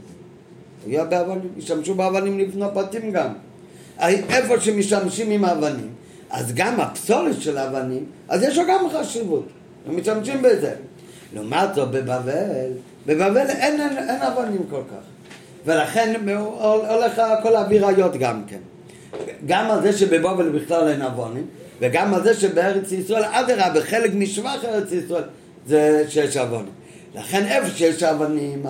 היו הרבה אבנים, השתמשו באבנים לבנות בתים גם. איפה שמשתמשים עם אבנים, אז גם הפסולת של האבנים, אז יש לו גם חשיבות, הם משתמשים בזה. לעומת זאת בבבל, בבבל אין, אין, אין אבנים כל כך. ולכן הולך להביא ראיות גם כן. גם על זה שבבבל בכלל אין אבנים, וגם על זה שבארץ ישראל, אדרבה, חלק משבח ארץ ישראל זה שיש אבנים. לכן איפה שיש אבנים,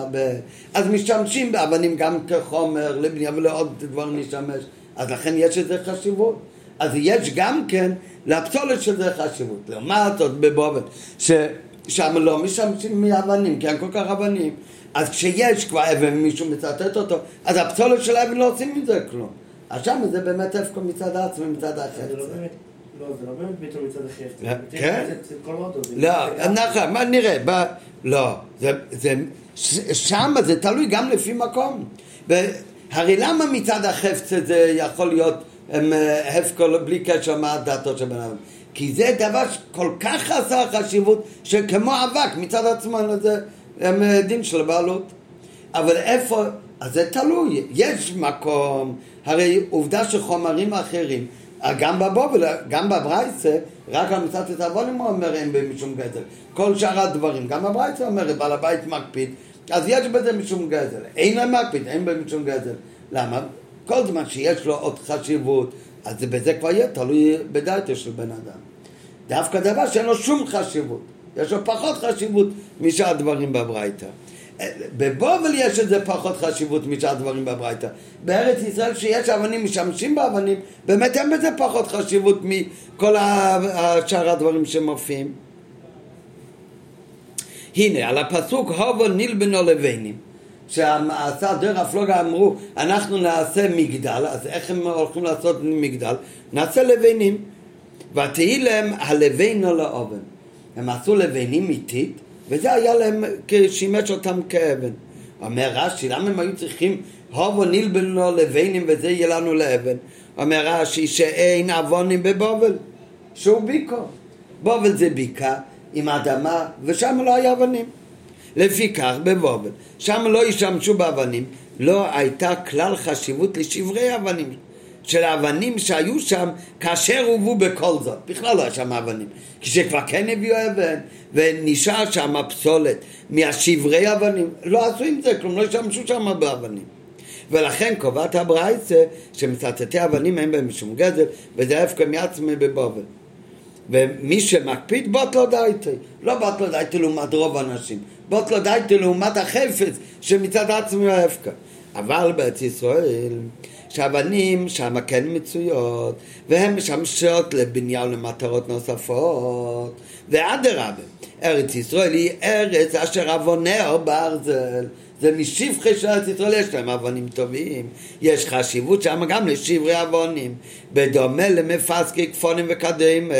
אז משתמשים באבנים גם כחומר לבנייה ולעוד דברים להשתמש, אז לכן יש לזה חשיבות. אז יש גם כן לפסולת של זה חשיבות. לעומת זאת בבובן, ששם לא משתמשים מאבנים, כי אין כל כך אבנים. אז כשיש כבר אבן ומישהו מצטט אותו, אז הפסולת של האבן לא עושים מזה כלום. אז שם זה באמת איפה מצד העצמי, מצד החפץ. לא, זה לא באמת ביטול מצד החפץ. כן? לא, נכון, מה נראה, לא, שם זה תלוי גם לפי מקום. הרי למה מצד החפץ זה יכול להיות הפקר בלי קשר מה דעתו של בן אדם? כי זה דבר כל כך חסר חשיבות שכמו אבק מצד עצמו זה דין של בעלות. אבל איפה, אז זה תלוי, יש מקום, הרי עובדה שחומרים אחרים, גם בבובל, גם בברייסה, רק על מצוות העוונים הוא אומר אין במשום גזל. כל שאר הדברים, גם בברייסה אומר, בעל הבית מקפיד, אז יש בזה משום גזל. אין להם מקפיד, אין בזה משום גזל. למה? כל זמן שיש לו עוד חשיבות, אז בזה כבר יהיה תלוי בדעתו של בן אדם. דווקא דבר שאין לו שום חשיבות, יש לו פחות חשיבות משאר הדברים בברייתא. בבובל יש לזה פחות חשיבות משאר הדברים בברייתא. בארץ ישראל שיש אבנים משמשים באבנים, באמת אין בזה פחות חשיבות מכל שאר הדברים שמופיעים. הנה, על הפסוק הובו נילבנו לבנים, שעשה דרך הפלוגה אמרו, אנחנו נעשה מגדל, אז איך הם הולכים לעשות מגדל? נעשה לבנים. ותהי להם הלבנו לאובן. הם עשו לבנים איטית, וזה היה להם, שימש אותם כאבן. אומר רש"י, למה הם היו צריכים הובו נילבנו לבנים וזה יהיה לנו לאבן? אומר רש"י שאין עוונים בבובל, שהוא ביקו. בובל זה ביקה עם אדמה, ושם לא היה אבנים. לפיכך בבובל, שם לא השתמשו באבנים, לא הייתה כלל חשיבות לשברי אבנים. של האבנים שהיו שם כאשר הובאו בכל זאת. בכלל לא היה שם אבנים. כשכבר כן הביאו אבן ונשאר שם פסולת מהשברי אבנים, לא עשו עם זה כלום, לא השתמשו שם באבנים. ולכן קובעת הברייצה שמצטטי אבנים אין בהם משום גזל וזה הפקע מעצמי בבובל. ומי שמקפיד בוט לא דייטי, לא בוט לא דייטי לעומת רוב האנשים, בוט לא דייטי לעומת החפץ שמצד עצמי ההפקע. אבל בארץ ישראל שאבנים שם כן מצויות, והן משמשות לבניין למטרות נוספות, ואדרבה, ארץ ישראל היא ארץ אשר אבוניה ברזל. זה משפחי של ארץ ישראל יש להם אבונים טובים, יש חשיבות שם גם לשברי אבונים, בדומה למפסקי כפונים וקדועים,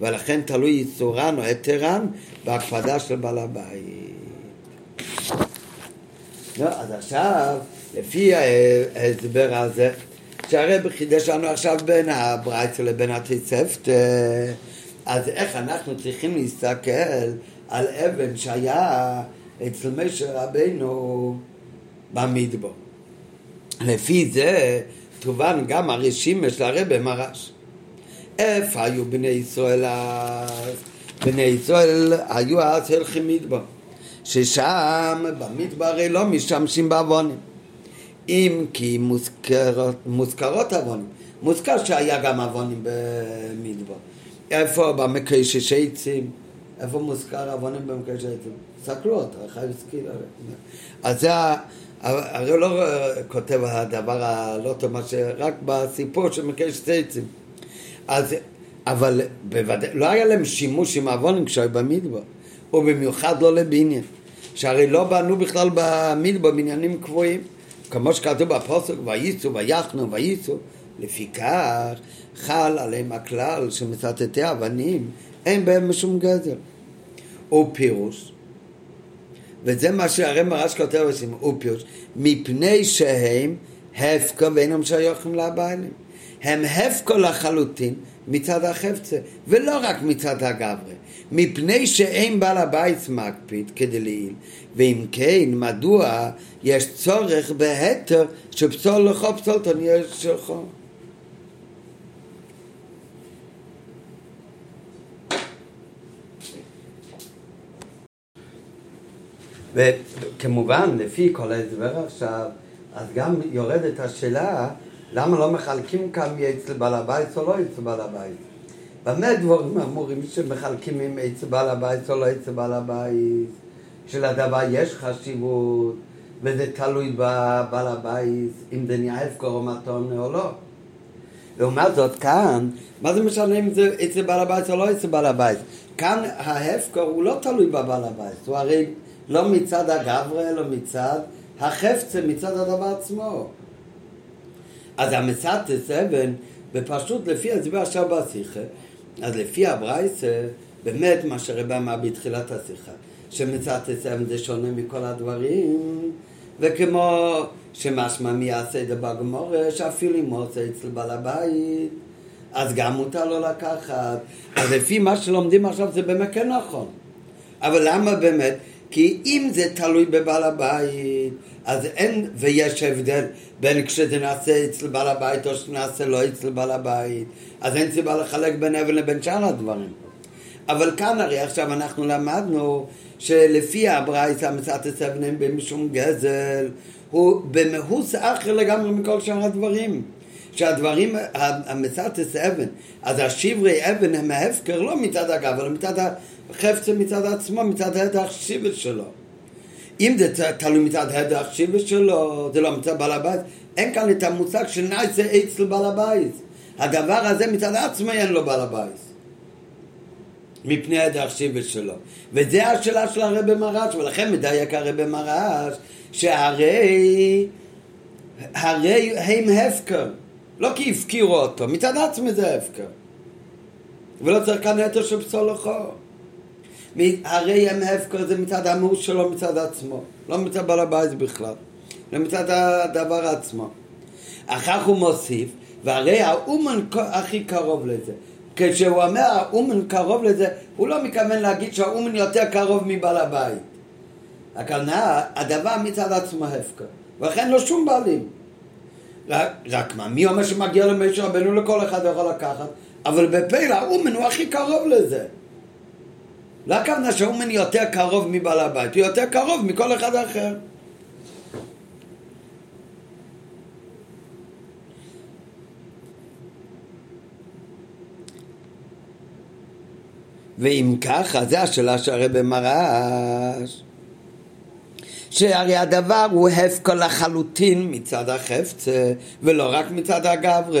ולכן תלוי ייצורן או היתרן בהקפדה של בעל הבית. לא, אז עכשיו לפי ההסבר הזה, שהרב חידש לנו עכשיו בין הברייצה לבין התוספתא, אז איך אנחנו צריכים להסתכל על אבן שהיה אצל משה רבנו במדבר. לפי זה תובן גם הרשימה של הרב מרש. איפה היו בני ישראל אז? בני ישראל היו אז הולכים במדבר, ששם במדבר הרי לא משתמשים באבנים. אם כי מוזכרות, מוזכרות אבנים. מוזכר שהיה גם אבנים במדבר. איפה במקושש עצים? איפה מוזכר אבנים במקושש עצים? סקלו אותו, חייב סקילה. אז זה, הרי לא כותב הדבר הלא טוב, רק בסיפור של מקשש עצים. אז, אבל בוודאי, לא היה להם שימוש עם עוונים כשהיו במדבר, ובמיוחד לא לבניין. שהרי לא בנו בכלל במדבר בניינים קבועים. כמו שכתוב בפוסק, וייצאו ויחנו וייצאו, לפיכך חל עליהם הכלל שמצטטי אבנים, אין בהם משום גזר. הוא פירוש, וזה מה שהרי מרש כותב עושים, הוא פירוש, מפני שהם הפקו ואינם שייכים לבעלים. הם הפקו לחלוטין מצד החפצה, ולא רק מצד הגברי, מפני שאין בעל הבית מקפיד כדלעיל, ואם כן, מדוע יש צורך בהתר שפסול לכו פסולתון יש שלך? וכמובן, לפי כל ההסבר עכשיו, אז גם יורדת השאלה למה לא מחלקים כאן אצל בעל הבית או לא אצל בעל הבית? במה דברים אמורים שמחלקים עם אצל בעל הבית או לא אצל בעל הבית? שלדבר יש חשיבות וזה תלוי בבעל הבית אם זה נהיה הפקר או מתון או לא. לעומת זאת כאן, מה זה משנה אם זה אצל בעל הבית או לא אצל בעל הבית? כאן ההפקר הוא לא תלוי בבעל הבית, הוא הרי לא מצד הגברה אלא מצד החפצה, מצד הדבר עצמו. אז המצטס אבן, ופשוט לפי הסבר עכשיו בשיחה, אז לפי הברייסה, באמת מה שרבה אמר בתחילת השיחה, שמצטס אבן זה שונה מכל הדברים, וכמו שמשמע מי יעשה את זה בגמורה, שאפילו אם הוא עושה אצל בעל הבית, אז גם מותר לו לקחת. אז לפי מה שלומדים עכשיו זה באמת כן נכון. אבל למה באמת? כי אם זה תלוי בבעל הבית, אז אין, ויש הבדל בין כשזה נעשה אצל בעל הבית או שנעשה לא אצל בעל הבית, אז אין סיבה לחלק בין אבן לבין שאר הדברים. אבל כאן הרי עכשיו אנחנו למדנו שלפי הברייס המצאת אבנים במשום גזל הוא במהוס אחר לגמרי מכל שאר הדברים. שהדברים, המצאת אבן, אז השברי אבן הם ההפקר לא מצד הגב, אלא מצד החפצה מצד עצמו, מצד ההדח שיבש שלו. אם זה תלוי מצד ההדח שיבש שלו, זה לא מצד בעל הבית, אין כאן את המושג של נעשה אצל בעל הבית. הדבר הזה מצד עצמו אין לו בעל הבית. מפני ההדח שיבש שלו. וזה השאלה של הרבי מרש, ולכן מדייק הרבי מרש, שהרי הרי הם הפקר. לא כי הפקירו אותו, מצד עצמי זה הפקר. ולא צריך כאן היתר של פסול לחור. הרי הם הפקר זה מצד המהות שלו מצד עצמו, לא מצד בעל הבית בכלל, לא מצד הדבר עצמו. אחר הוא מוסיף, והרי האומן הכי קרוב לזה. כשהוא אומר האומן קרוב לזה, הוא לא מתכוון להגיד שהאומן יותר קרוב מבעל הבית. הכוונה, הדבר מצד עצמו הפקר, ולכן לא שום בעלים. רק, רק מה, מי אומר שמגיע למשה רבנו לכל אחד יכול לקחת? אבל בפלא האומן הוא הכי קרוב לזה. לא הכוונה שהאומן יותר קרוב מבעל הבית, הוא יותר קרוב מכל אחד אחר. ואם ככה, זה השאלה שהרבא מרש. שהרי הדבר הוא הפקר לחלוטין מצד החפצה, ולא רק מצד הגברה.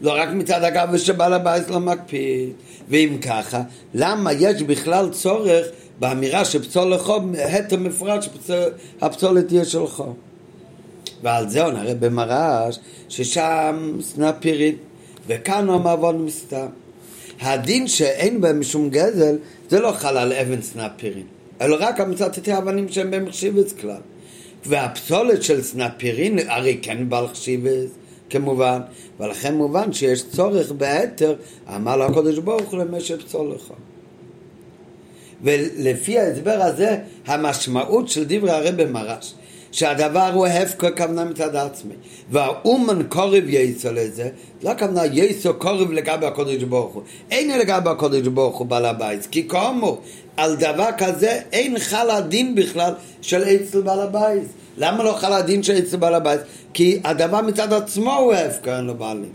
לא רק מצד הגברה שבעל הבית לא מקפיד. ואם ככה, למה יש בכלל צורך באמירה שפסול לחוב, התר מפורש שהפסולת תהיה שלך? ועל זה הוא נראה במרש ששם סנה פירית, וכאן הוא מעוון מסתם. הדין שאין בהם משום גזל, זה לא חל על אבן סנה פירית. אלא רק המצטטי אבנים שהם במחשיבס כלל. והפסולת של סנפירין הרי כן בעל חשיבס, כמובן, ולכן מובן שיש צורך בהתר, אמר לו הקדוש ברוך הוא למשך פסולך. ולפי ההסבר הזה, המשמעות של דברי הרבי מרש, שהדבר הוא הפקר כוונה מצד עצמי. והאומן קורב יסו לזה, לא הכוונה יסו קורב לגבי הקודש ברוך הוא. אין לגבי הקודש ברוך הוא בעל הבית, כי כאמור, על דבר כזה אין חל הדין בכלל של אצל בעל הבית. למה לא חל הדין של אצל בעל הבית? כי הדבר מצד עצמו הוא הפקר, אין לו בעלים.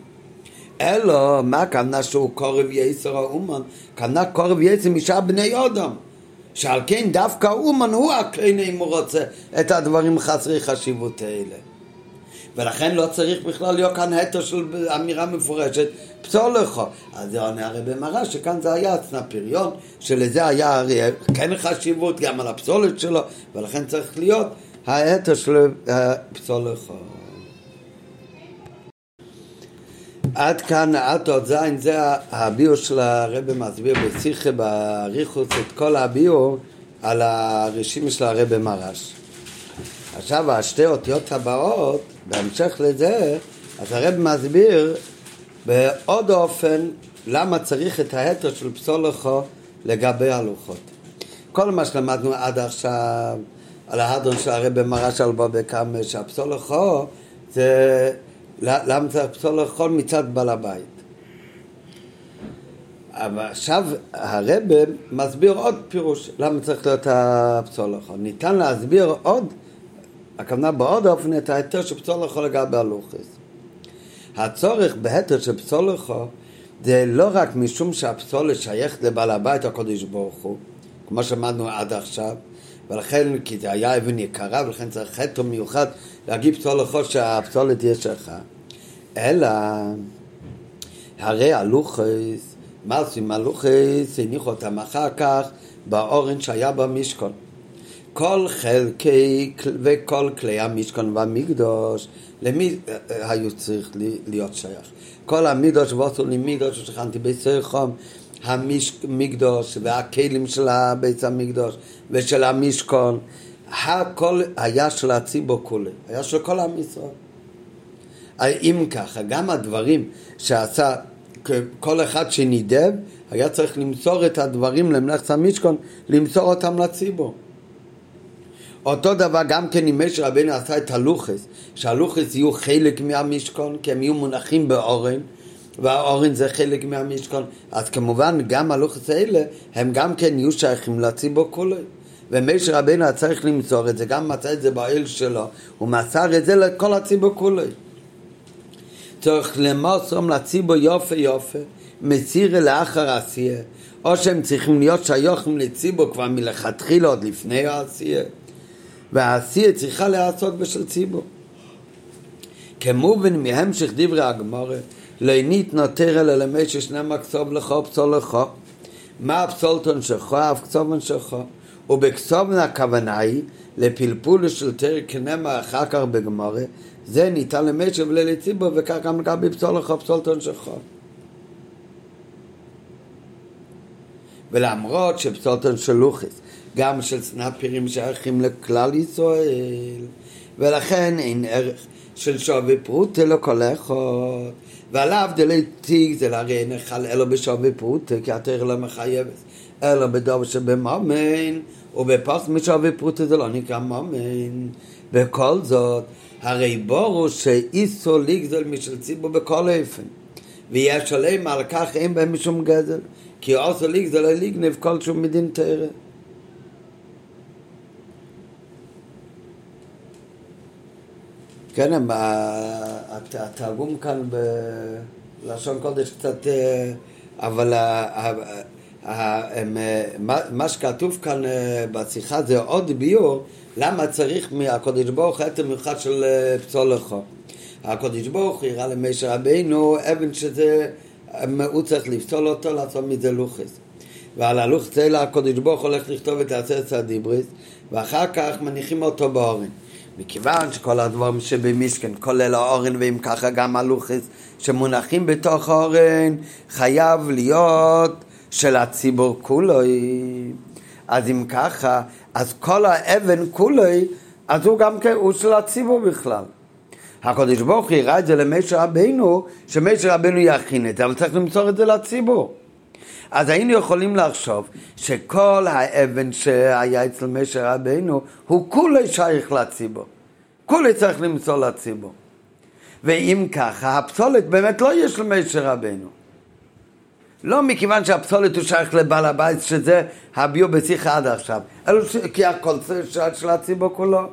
אלא, מה הכוונה שהוא קורב יסר האומן? כוונה קורב יסר משאר בני אדם. שעל כן דווקא אומן הוא הכלי אם הוא רוצה את הדברים חסרי חשיבות האלה. ולכן לא צריך בכלל להיות כאן התר של אמירה מפורשת, פסול לך. אז זה עונה הרי במראה שכאן זה היה עצנה פריון, שלזה היה הרי כן חשיבות גם על הפסולת שלו, ולכן צריך להיות ההתר של פסול לך. עד כאן, עד עוד זין, זה הביאו של הרבי מסביר בשיחה באריכוס את כל הביאו על הרשימה של הרבי מרש. עכשיו השתי אותיות הבאות, בהמשך לזה, אז הרבי מסביר בעוד אופן למה צריך את ההתר של פסולכו לגבי הלוחות. כל מה שלמדנו עד עכשיו על ההדרון של הרבי מרש על בבא קמא, שהפסולכו זה למה צריך פסול לאכול מצד בעל הבית? אבל עכשיו הרבה מסביר עוד פירוש למה צריך להיות הפסול לאכול. ניתן להסביר עוד, הכוונה בעוד אופן את ההיתר של פסול לאכול לגבי הלוחס. הצורך בהיתר של פסול לאכול זה לא רק משום שהפסולת שייכת לבעל הבית הקודש ברוך הוא, כמו שאמרנו עד עכשיו, ולכן, כי זה היה אבן יקרה, ולכן צריך חטא מיוחד להגיד פסול לחול שהפסולת תהיה שלך. אלא, הרי הלוחס, מה עושים הלוחס? הניחו אותם אחר כך באורן שהיה במשכון. כל חלקי וכל כלי המשכון והמקדוש, למי אה, אה, היו צריך להיות שייך? כל המקדוש ועשו לי מקדוש שכנתי ביצי חום המקדוש והכלים של בית המקדוש ושל המשכון, הכל היה של הציבור כולי, היה של כל עם ישראל. אם ככה, גם הדברים שעשה כל אחד שנידב, היה צריך למסור את הדברים למלאכת המשכון, למסור אותם לציבור. אותו דבר גם כן אם משה רבינו עשה את הלוחס, שהלוחס יהיו חלק מהמשכון, כי הם יהיו מונחים באורן, והאורן זה חלק מהמשכון, אז כמובן גם הלוחס האלה, הם גם כן יהיו שייכים לציבור כולו. ומשה רבינו היה צריך למסור את זה, גם מצא את זה באל שלו, הוא מסר את זה לכל הציבור כולו. צריך למוסרם לציבור יופי יופי, מסיר לאחר עשייה, או שהם צריכים להיות שייכים לציבור כבר מלכתחילה עוד לפני העשייה, והעשייה צריכה להיעשות בשל ציבור. כמובן מהמשך דברי הגמורה, לא ניתנותר אלא למי ששנם כסוב לכו פסול לכו. מה הפסולטון שלך, אף כסובן שלך. ובכסובן הכוונה היא לפלפול של תרא כנמה אחר כך בגמורה, זה ניתן למשך ולציבור וכך גם לגבי פסול לכו פסולטון שלך. ולמרות שפסולטון של לוחס, גם של סנפירים שייכים לכלל ישראל, ולכן אין ערך של שווי פרוטה לכל אחד. ועליו דלי תיק זה להרי נחל אלו בשווי פרוטה, כי התרא לא מחייבת, אלא בדוב שבמומן, ובפוס משווי פרוטה זה לא נקרא מומן. בכל זאת, הרי בורו שאיסו לגזול משל ציבור בכל אופן. ויש עליהם על כך אין בהם משום גזל, כי אוסו לגזול לא לגנב כל שום מדין תרא. כן, התרגום כאן בלשון קודש קצת, אה, אבל מה שכתוב כאן אה, בשיחה זה עוד ביור, למה צריך מהקודש ברוך את המיוחד של אה, לכו. הקודש ברוך הראה למשה רבינו אבן שזה, הוא צריך לפסול אותו, לעשות מזה לוחס. ועל הלוחס האלה הקודש ברוך הולך לכתוב את עשרת הדיבריס, ואחר כך מניחים אותו באורן. מכיוון שכל הדברים שבמשכן, כולל האורן ואם ככה גם הלוחס שמונחים בתוך האורן, חייב להיות של הציבור כולו. אז אם ככה, אז כל האבן כולו, אז הוא גם כן, הוא של הציבור בכלל. הקדוש ברוך הוא יראה את זה למשה רבינו, שמשה רבינו יכין את זה, אבל צריך למסור את זה לציבור. אז היינו יכולים לחשוב שכל האבן שהיה אצל משה רבינו הוא כולי שייך לציבור. כולי צריך למסור לציבור. ואם ככה, הפסולת באמת לא יש למשה רבינו. לא מכיוון שהפסולת הוא שייך לבעל הבית, שזה הביאו בשיחה עד עכשיו, אלא כי הכל של, הציבור כולו.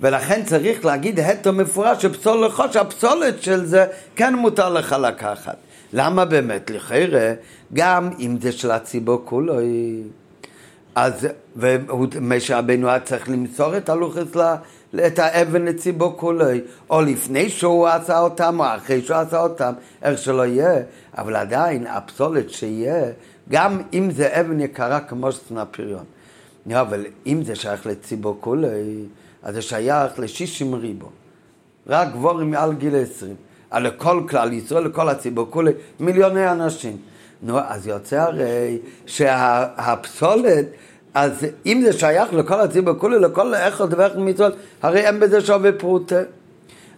ולכן צריך להגיד הטו מפורש שפסול לך, שהפסולת של זה כן מותר לך לקחת. למה באמת? לחיירה? גם אם זה של הציבור כולו, אז משה רבנו היה צריך למסור את הלוחס, ל... את האבן לציבור כולו, או לפני שהוא עשה אותם, או אחרי שהוא עשה אותם, איך שלא יהיה, אבל עדיין הפסולת שיהיה, גם אם זה אבן יקרה כמו שצנע פריון. אבל אם זה שייך לציבור כולו, אז זה שייך לשישים ריבו. רק גבורים מעל גיל 20. אה, לכל כלל ישראל, לכל הציבור, כולי מיליוני אנשים. נו, אז יוצא הרי שהפסולת, שה, אז אם זה שייך לכל הציבור, כולי לכל איכות ואיכות מצוות, הרי אין בזה שווה פרוטה.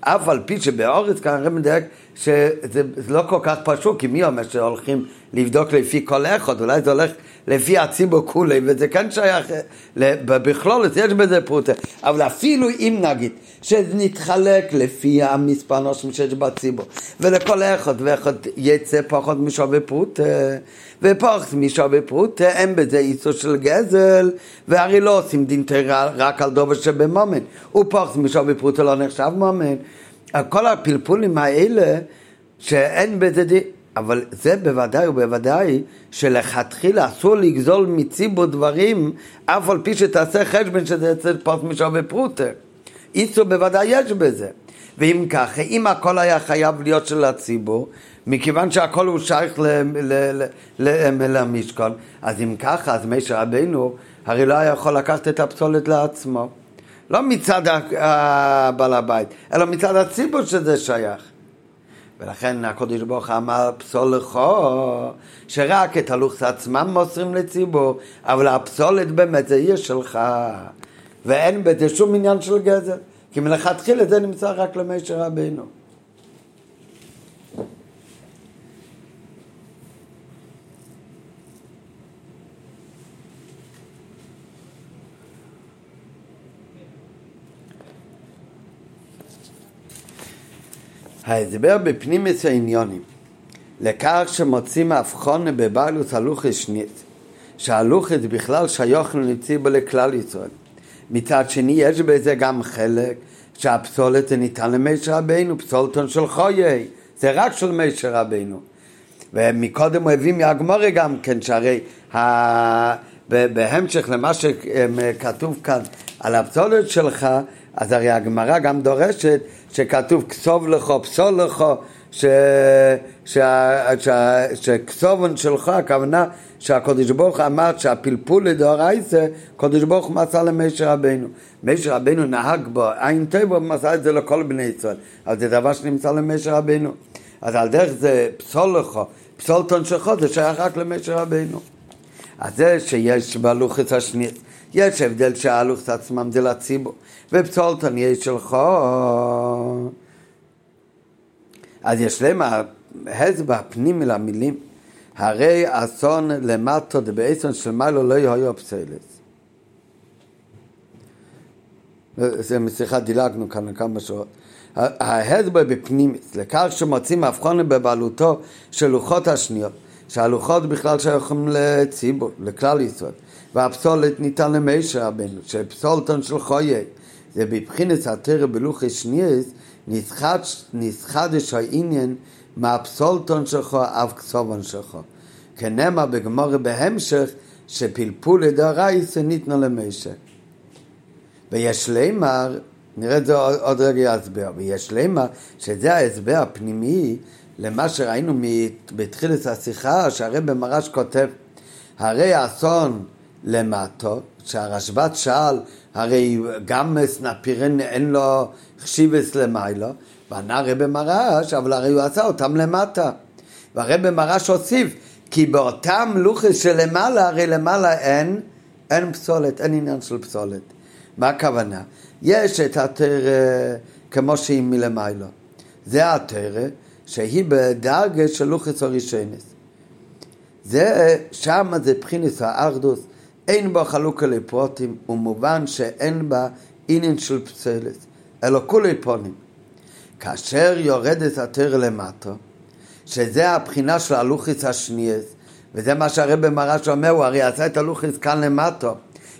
אף על פי שבאורץ כנראה מדייק שזה לא כל כך פשוט, כי מי אומר שהולכים לבדוק לפי כל אחד, אולי זה הולך לפי הציבור כולי, וזה כן שייך, בכלול יש בזה פרוטה, אבל אפילו אם נגיד שנתחלק לפי המספר נושאים שיש בציבור, ולכל אחד ואחד יצא פחות משווה פרוטה, ופחות משווה פרוטה, אין בזה איסור של גזל, והרי לא עושים דין תרא רק על דובר שבמומן, ופחות משווה פרוטה לא נחשב מומן. כל הפלפולים האלה, שאין בזה דין, אבל זה בוודאי ובוודאי שלכתחילה אסור לגזול מציבור דברים, אף על פי שתעשה חשבון שזה אצל פחות משווה פרוטה. איסור בוודאי יש בזה. ואם ככה, אם הכל היה חייב להיות של הציבור, מכיוון שהכל הוא שייך למשכון, אז אם ככה, אז משה רבינו הרי לא היה יכול לקחת את הפסולת לעצמו. לא מצד הבעל הבית, אלא מצד הציבור שזה שייך. ולכן הקודש ברוך אמר פסול לכו, שרק את הלוחס עצמם מוסרים לציבור, אבל הפסולת באמת זה עיר שלך, ואין בזה שום עניין של גזל, כי מלכתחילה זה נמצא רק למשה רבינו. ההסבר בפנימיס העניונים. לכך שמוצאים הבחונה בבעלוס הלוכס שנית שהלוכס בכלל שייך לנציבו לכלל ישראל. מצד שני יש בזה גם חלק שהפסולת ניתן למשר רבינו, פסולתון של חויי, זה רק של משר רבינו. ומקודם הוא הביא מהגמורי גם כן, שהרי ה... בהמשך למה שכתוב כאן על הפסולת שלך, אז הרי הגמרא גם דורשת שכתוב כסוב לך, פסול לך, שכסובון שלך, הכוונה שהקדוש ברוך אמר שהפלפול לדאורייסה, קדוש ברוך מסר למשה רבנו. משה רבנו נהג בו, עין טבע מסר את זה לכל בני ישראל, אבל זה דבר שנמצא למשה רבנו. אז על דרך זה פסול לך, פסול תונשך, זה שייך רק למשה רבנו. אז זה שיש בלוחס השני, יש הבדל שהלוחס עצמם זה לציבור, ופסולתון יש שלך. אז יש להם הסבר פנימי למילים, הרי אסון למטו דבעצם של מיילו לא יהיו פסלס. זה משיחה דילגנו כאן לכמה שעות. ההסבר בפנימיס, לכך שמוצאים הבחונה בבעלותו של לוחות השניות, שהלוחות בכלל שייכים לציבור, לכלל ישראל, והפסולת ניתן למשה רבנו, שפסולתון של חויה, זה בבחינת התרא בלוחי שניאס, נסחדש העניין מהפסולתון שלך אף כסובון שלך. כנאמר בגמור בהמשך שפלפול דרייסה ניתנו למשה. ויש לימר, נראה את זה עוד, רגע הסבר, ויש לימר שזה ההסבר הפנימי למה שראינו בתחילת השיחה, שהרב מרש כותב, הרי האסון למטו, שהרשב"ט שאל, הרי גם סנפירן אין לו חשיבס למיילו, וענה רב מרש, אבל הרי הוא עשה אותם למטה. והרב מרש הוסיף, כי באותם לוחס שלמעלה, הרי למעלה אין, אין פסולת, אין עניין של פסולת. מה הכוונה? יש את התרא כמו שהיא מלמיילו. זה התרא שהיא בדרגה של לוחס הראשונס. זה, שם זה בחינס האחדוס, אין בו חלוקה לפרוטים, ומובן שאין בה עניין של פסלת, אלא כולי פונים. כאשר יורדת התרא למטו, שזה הבחינה של הלוכיס השניאס, וזה מה שהרב מרש אומר, הוא הרי עשה את הלוכיס כאן למטו,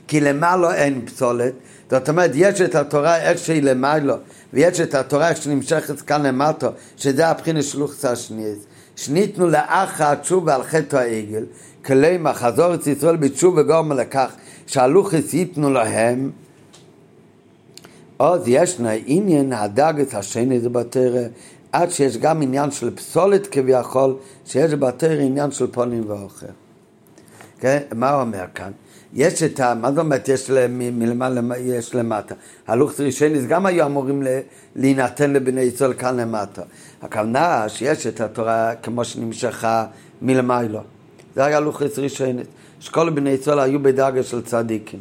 כי למעלה אין פסולת, זאת אומרת, יש את התורה איך שהיא למעלה, ויש את התורה איך שנמשכת כאן למטו, שזה הבחינה של לוכיס השניאס. שניתנו לאח התשובה על חטא העגל, כלימה חזור את ישראל בתשובה גורמה לכך שהלוכיס ייתנו להם אז ישנה עניין הדגת השני זה בתרא, עד שיש גם עניין של פסולת כביכול, שיש בתרא עניין של פונים ואוכל. כן? מה הוא אומר כאן? יש את ה... מה זאת אומרת יש מלמעלה, יש למטה? הלוכס ראשונס גם היו אמורים להינתן לבני ישראל כאן למטה. הכוונה שיש את התורה כמו שנמשכה מלמיילו. זה היה לוכס ראשונס. שכל בני ישראל היו בדרגה של צדיקים.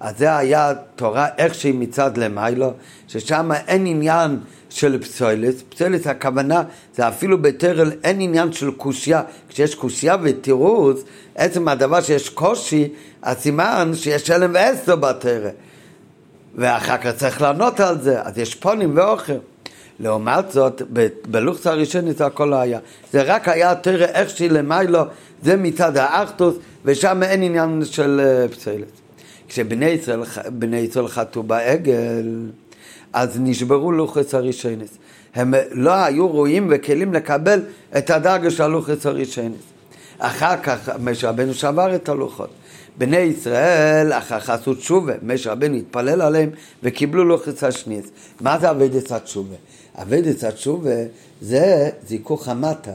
אז זה היה תורה איך שהיא מצד למיילו, ששם אין עניין של פסולת, פסולת הכוונה זה אפילו בטרל אין עניין של קושייה, כשיש קושייה ותירוץ, עצם הדבר שיש קושי, הסימן שיש שלם ועשר בטרל, ואחר כך צריך לענות על זה, אז יש פונים ואוכל. לעומת זאת, בלוחצה הראשונית זה הכל לא היה. זה רק היה תראה איך שהיא למיילו, זה מצד האחטוס, ושם אין עניין של אה, פסולת. כשבני ישראל, ישראל חטאו בעגל, אז נשברו לוחס הרישיינס. הם לא היו ראויים וכלים לקבל את הדרגה של הלוחס הרישיינס. אחר כך משה רבנו שבר את הלוחות. בני ישראל אחר עשו תשובה, משה רבנו התפלל עליהם וקיבלו לוחס השניס. מה זה אבדת התשובה? אבדת התשובה זה זיכוך המטה.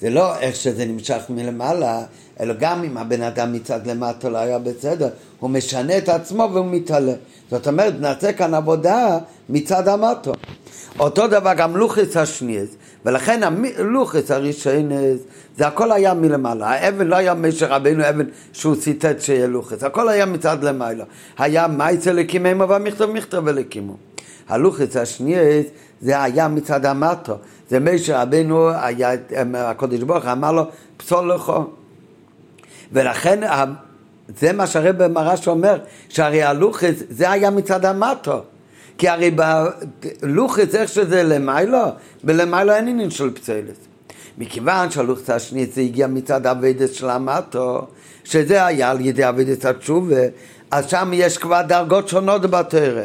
זה לא איך שזה נמשך מלמעלה, אלא גם אם הבן אדם מצד למטה לא היה בסדר, הוא משנה את עצמו והוא מתעלה. זאת אומרת, נעשה כאן עבודה מצד המטו. אותו דבר גם לוחס השניאס, ולכן הלוחס הראשונס, זה הכל היה מלמעלה. האבן לא היה משה רבינו אבן שהוא ציטט שיהיה לוחס, הכל היה מצד למעלה. היה מייצה לקיממו והמכתב מכתב ולקימו. הלוחס השניאס זה היה מצד המטו. זה משה רבינו, היה, הקודש ברוך אמר לו, פסול לכו. ולכן זה מה שהרב מרש אומר, שהרי הלוחס זה היה מצד המטו. כי הרי בלוחס איך שזה למיילו, בלמיילו אין עניין של פצלת. מכיוון שהלוחס השנית זה הגיע מצד אבדת של המטו, שזה היה על ידי אבדת התשובה, אז שם יש כבר דרגות שונות בתרא.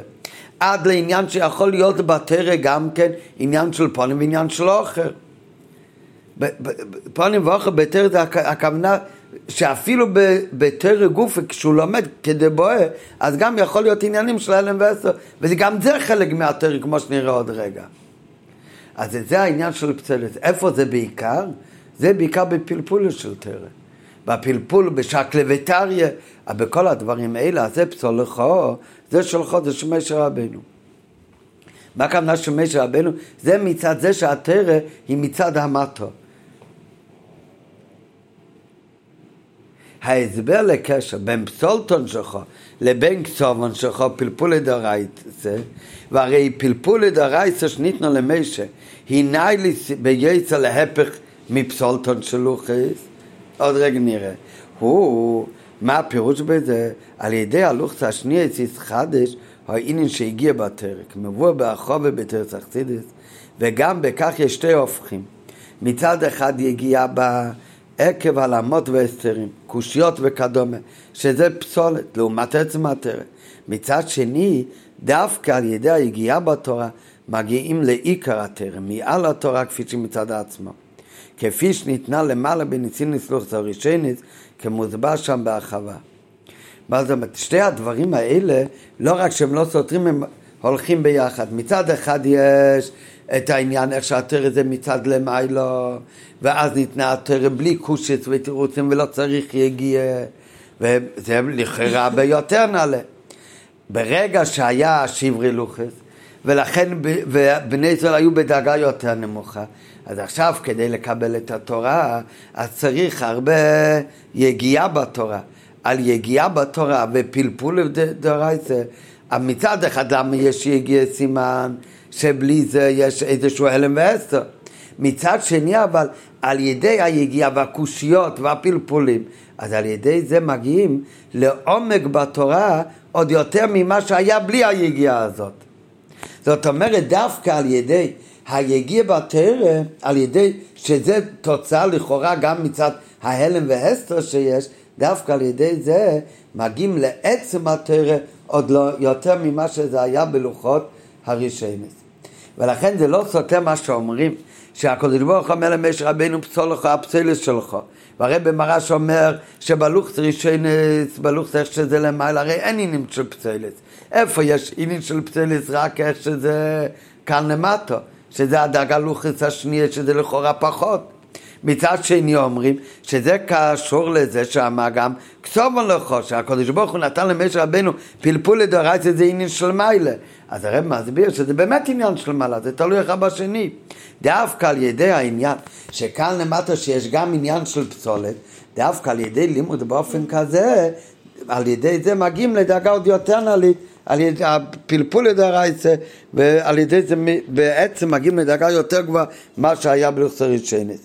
עד לעניין שיכול להיות בתרא גם כן עניין של פונים ועניין של אוכל. פונים ואוכל בתרא זה הכוונה שאפילו בתרא גופי כשהוא לומד כדי בואה אז גם יכול להיות עניינים של הלם ועשר וגם זה חלק מהתרא כמו שנראה עוד רגע. אז זה העניין של פצלת. איפה זה בעיקר? זה בעיקר בפלפול של תרא. בפלפול, בשקלה וטריה, בכל הדברים האלה, אז זה פסולכו, זה זה שמי של רבנו. מה הכוונה של רבנו? זה מצד זה שהתרא היא מצד המטו. ההסבר לקשר בין פסולטון שלך לבין קצובון שלך, פלפולי דרייסה, והרי פלפולי דרייסה שניתנו למשה, היא נאי בייצר להפך מפסולטון של לוחס, עוד רגע נראה. הוא, מה הפירוש בזה? על ידי הלוחס השנייה אציס חדש, העניין שהגיע בתרק, מבוא באחובה בתרס אכסידס, וגם בכך יש שתי הופכים. מצד אחד יגיע בעקב הלמות והסתרים, קושיות וכדומה, שזה פסולת, לעומת עצם התרק. מצד שני, דווקא על ידי היגיעה בתורה, מגיעים לעיקר התרם, מעל התורה כפי שמצד עצמו. כפי שניתנה למעלה בניסין לסלוח הראשונית, כמוסבר שם בהרחבה. מה זאת אומרת? שתי הדברים האלה, לא רק שהם לא סותרים, הם הולכים ביחד. מצד אחד יש את העניין איך שהתרא זה מצד למיילו, ואז ניתנה התרא בלי קושץ ותירוצים ולא צריך יגיע, וזה לכאורה ביותר נעלה. ברגע שהיה שברי לוחס, ולכן בני ישראל היו בדרגה יותר נמוכה, אז עכשיו כדי לקבל את התורה, אז צריך הרבה יגיעה בתורה. על יגיעה בתורה ופלפול דרייסה, מצד אחד למה יש יגיע סימן שבלי זה יש איזשהו הלם ועשר. מצד שני אבל על ידי היגיעה והקושיות והפלפולים, אז על ידי זה מגיעים לעומק בתורה עוד יותר ממה שהיה בלי היגיעה הזאת. זאת אומרת דווקא על ידי היגיע בתרא, על ידי שזה תוצאה לכאורה גם מצד ההלם והסתר שיש, דווקא על ידי זה מגיעים לעצם התרא עוד לא יותר ממה שזה היה בלוחות הרישיינס. ולכן זה לא סותר מה שאומרים, שהקדוש ברוך הוא אומר למשה רבינו פסולך הפסילס שלך. והרי במרש אומר שבלוכס רישיינס, בלוכס איך שזה למעלה, הרי אין עניין של פסילס. איפה יש עניין של פסילס? רק איך שזה כאן למטה. שזה הדאגה לוחס השנייה, שזה לכאורה פחות. מצד שני אומרים שזה קשור לזה שמה גם כסובון לכו, שהקדוש ברוך הוא נתן למשה רבנו פלפול לדורייתא זה עניין של מיילה. אז הרב מסביר שזה באמת עניין של מעלה, זה תלוי אחד בשני. דווקא על ידי העניין שכאן למטה שיש גם עניין של פסולת, דווקא על ידי לימוד באופן כזה, על ידי זה מגיעים לדאגה עוד יותר נעלית. על ידי הפלפול לדרייסה, ועל ידי זה בעצם מגיעים לדרגה יותר גבוהה מה שהיה בלוכסרית שיינס.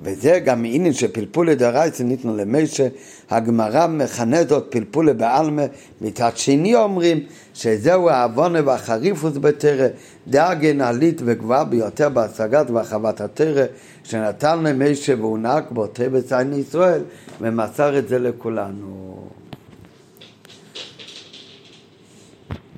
וזה גם עניין שפלפול לדרייסה ניתנו למשה, הגמרא מכנה זאת פלפול בעלמה, מצד שני אומרים שזהו העוונה והחריפוס בתרא, דאגה נעלית וגבוהה ביותר בהשגת והרחבת התרא, שנתן למשה והוא נהג בו טבע עין ישראל, ומסר את זה לכולנו.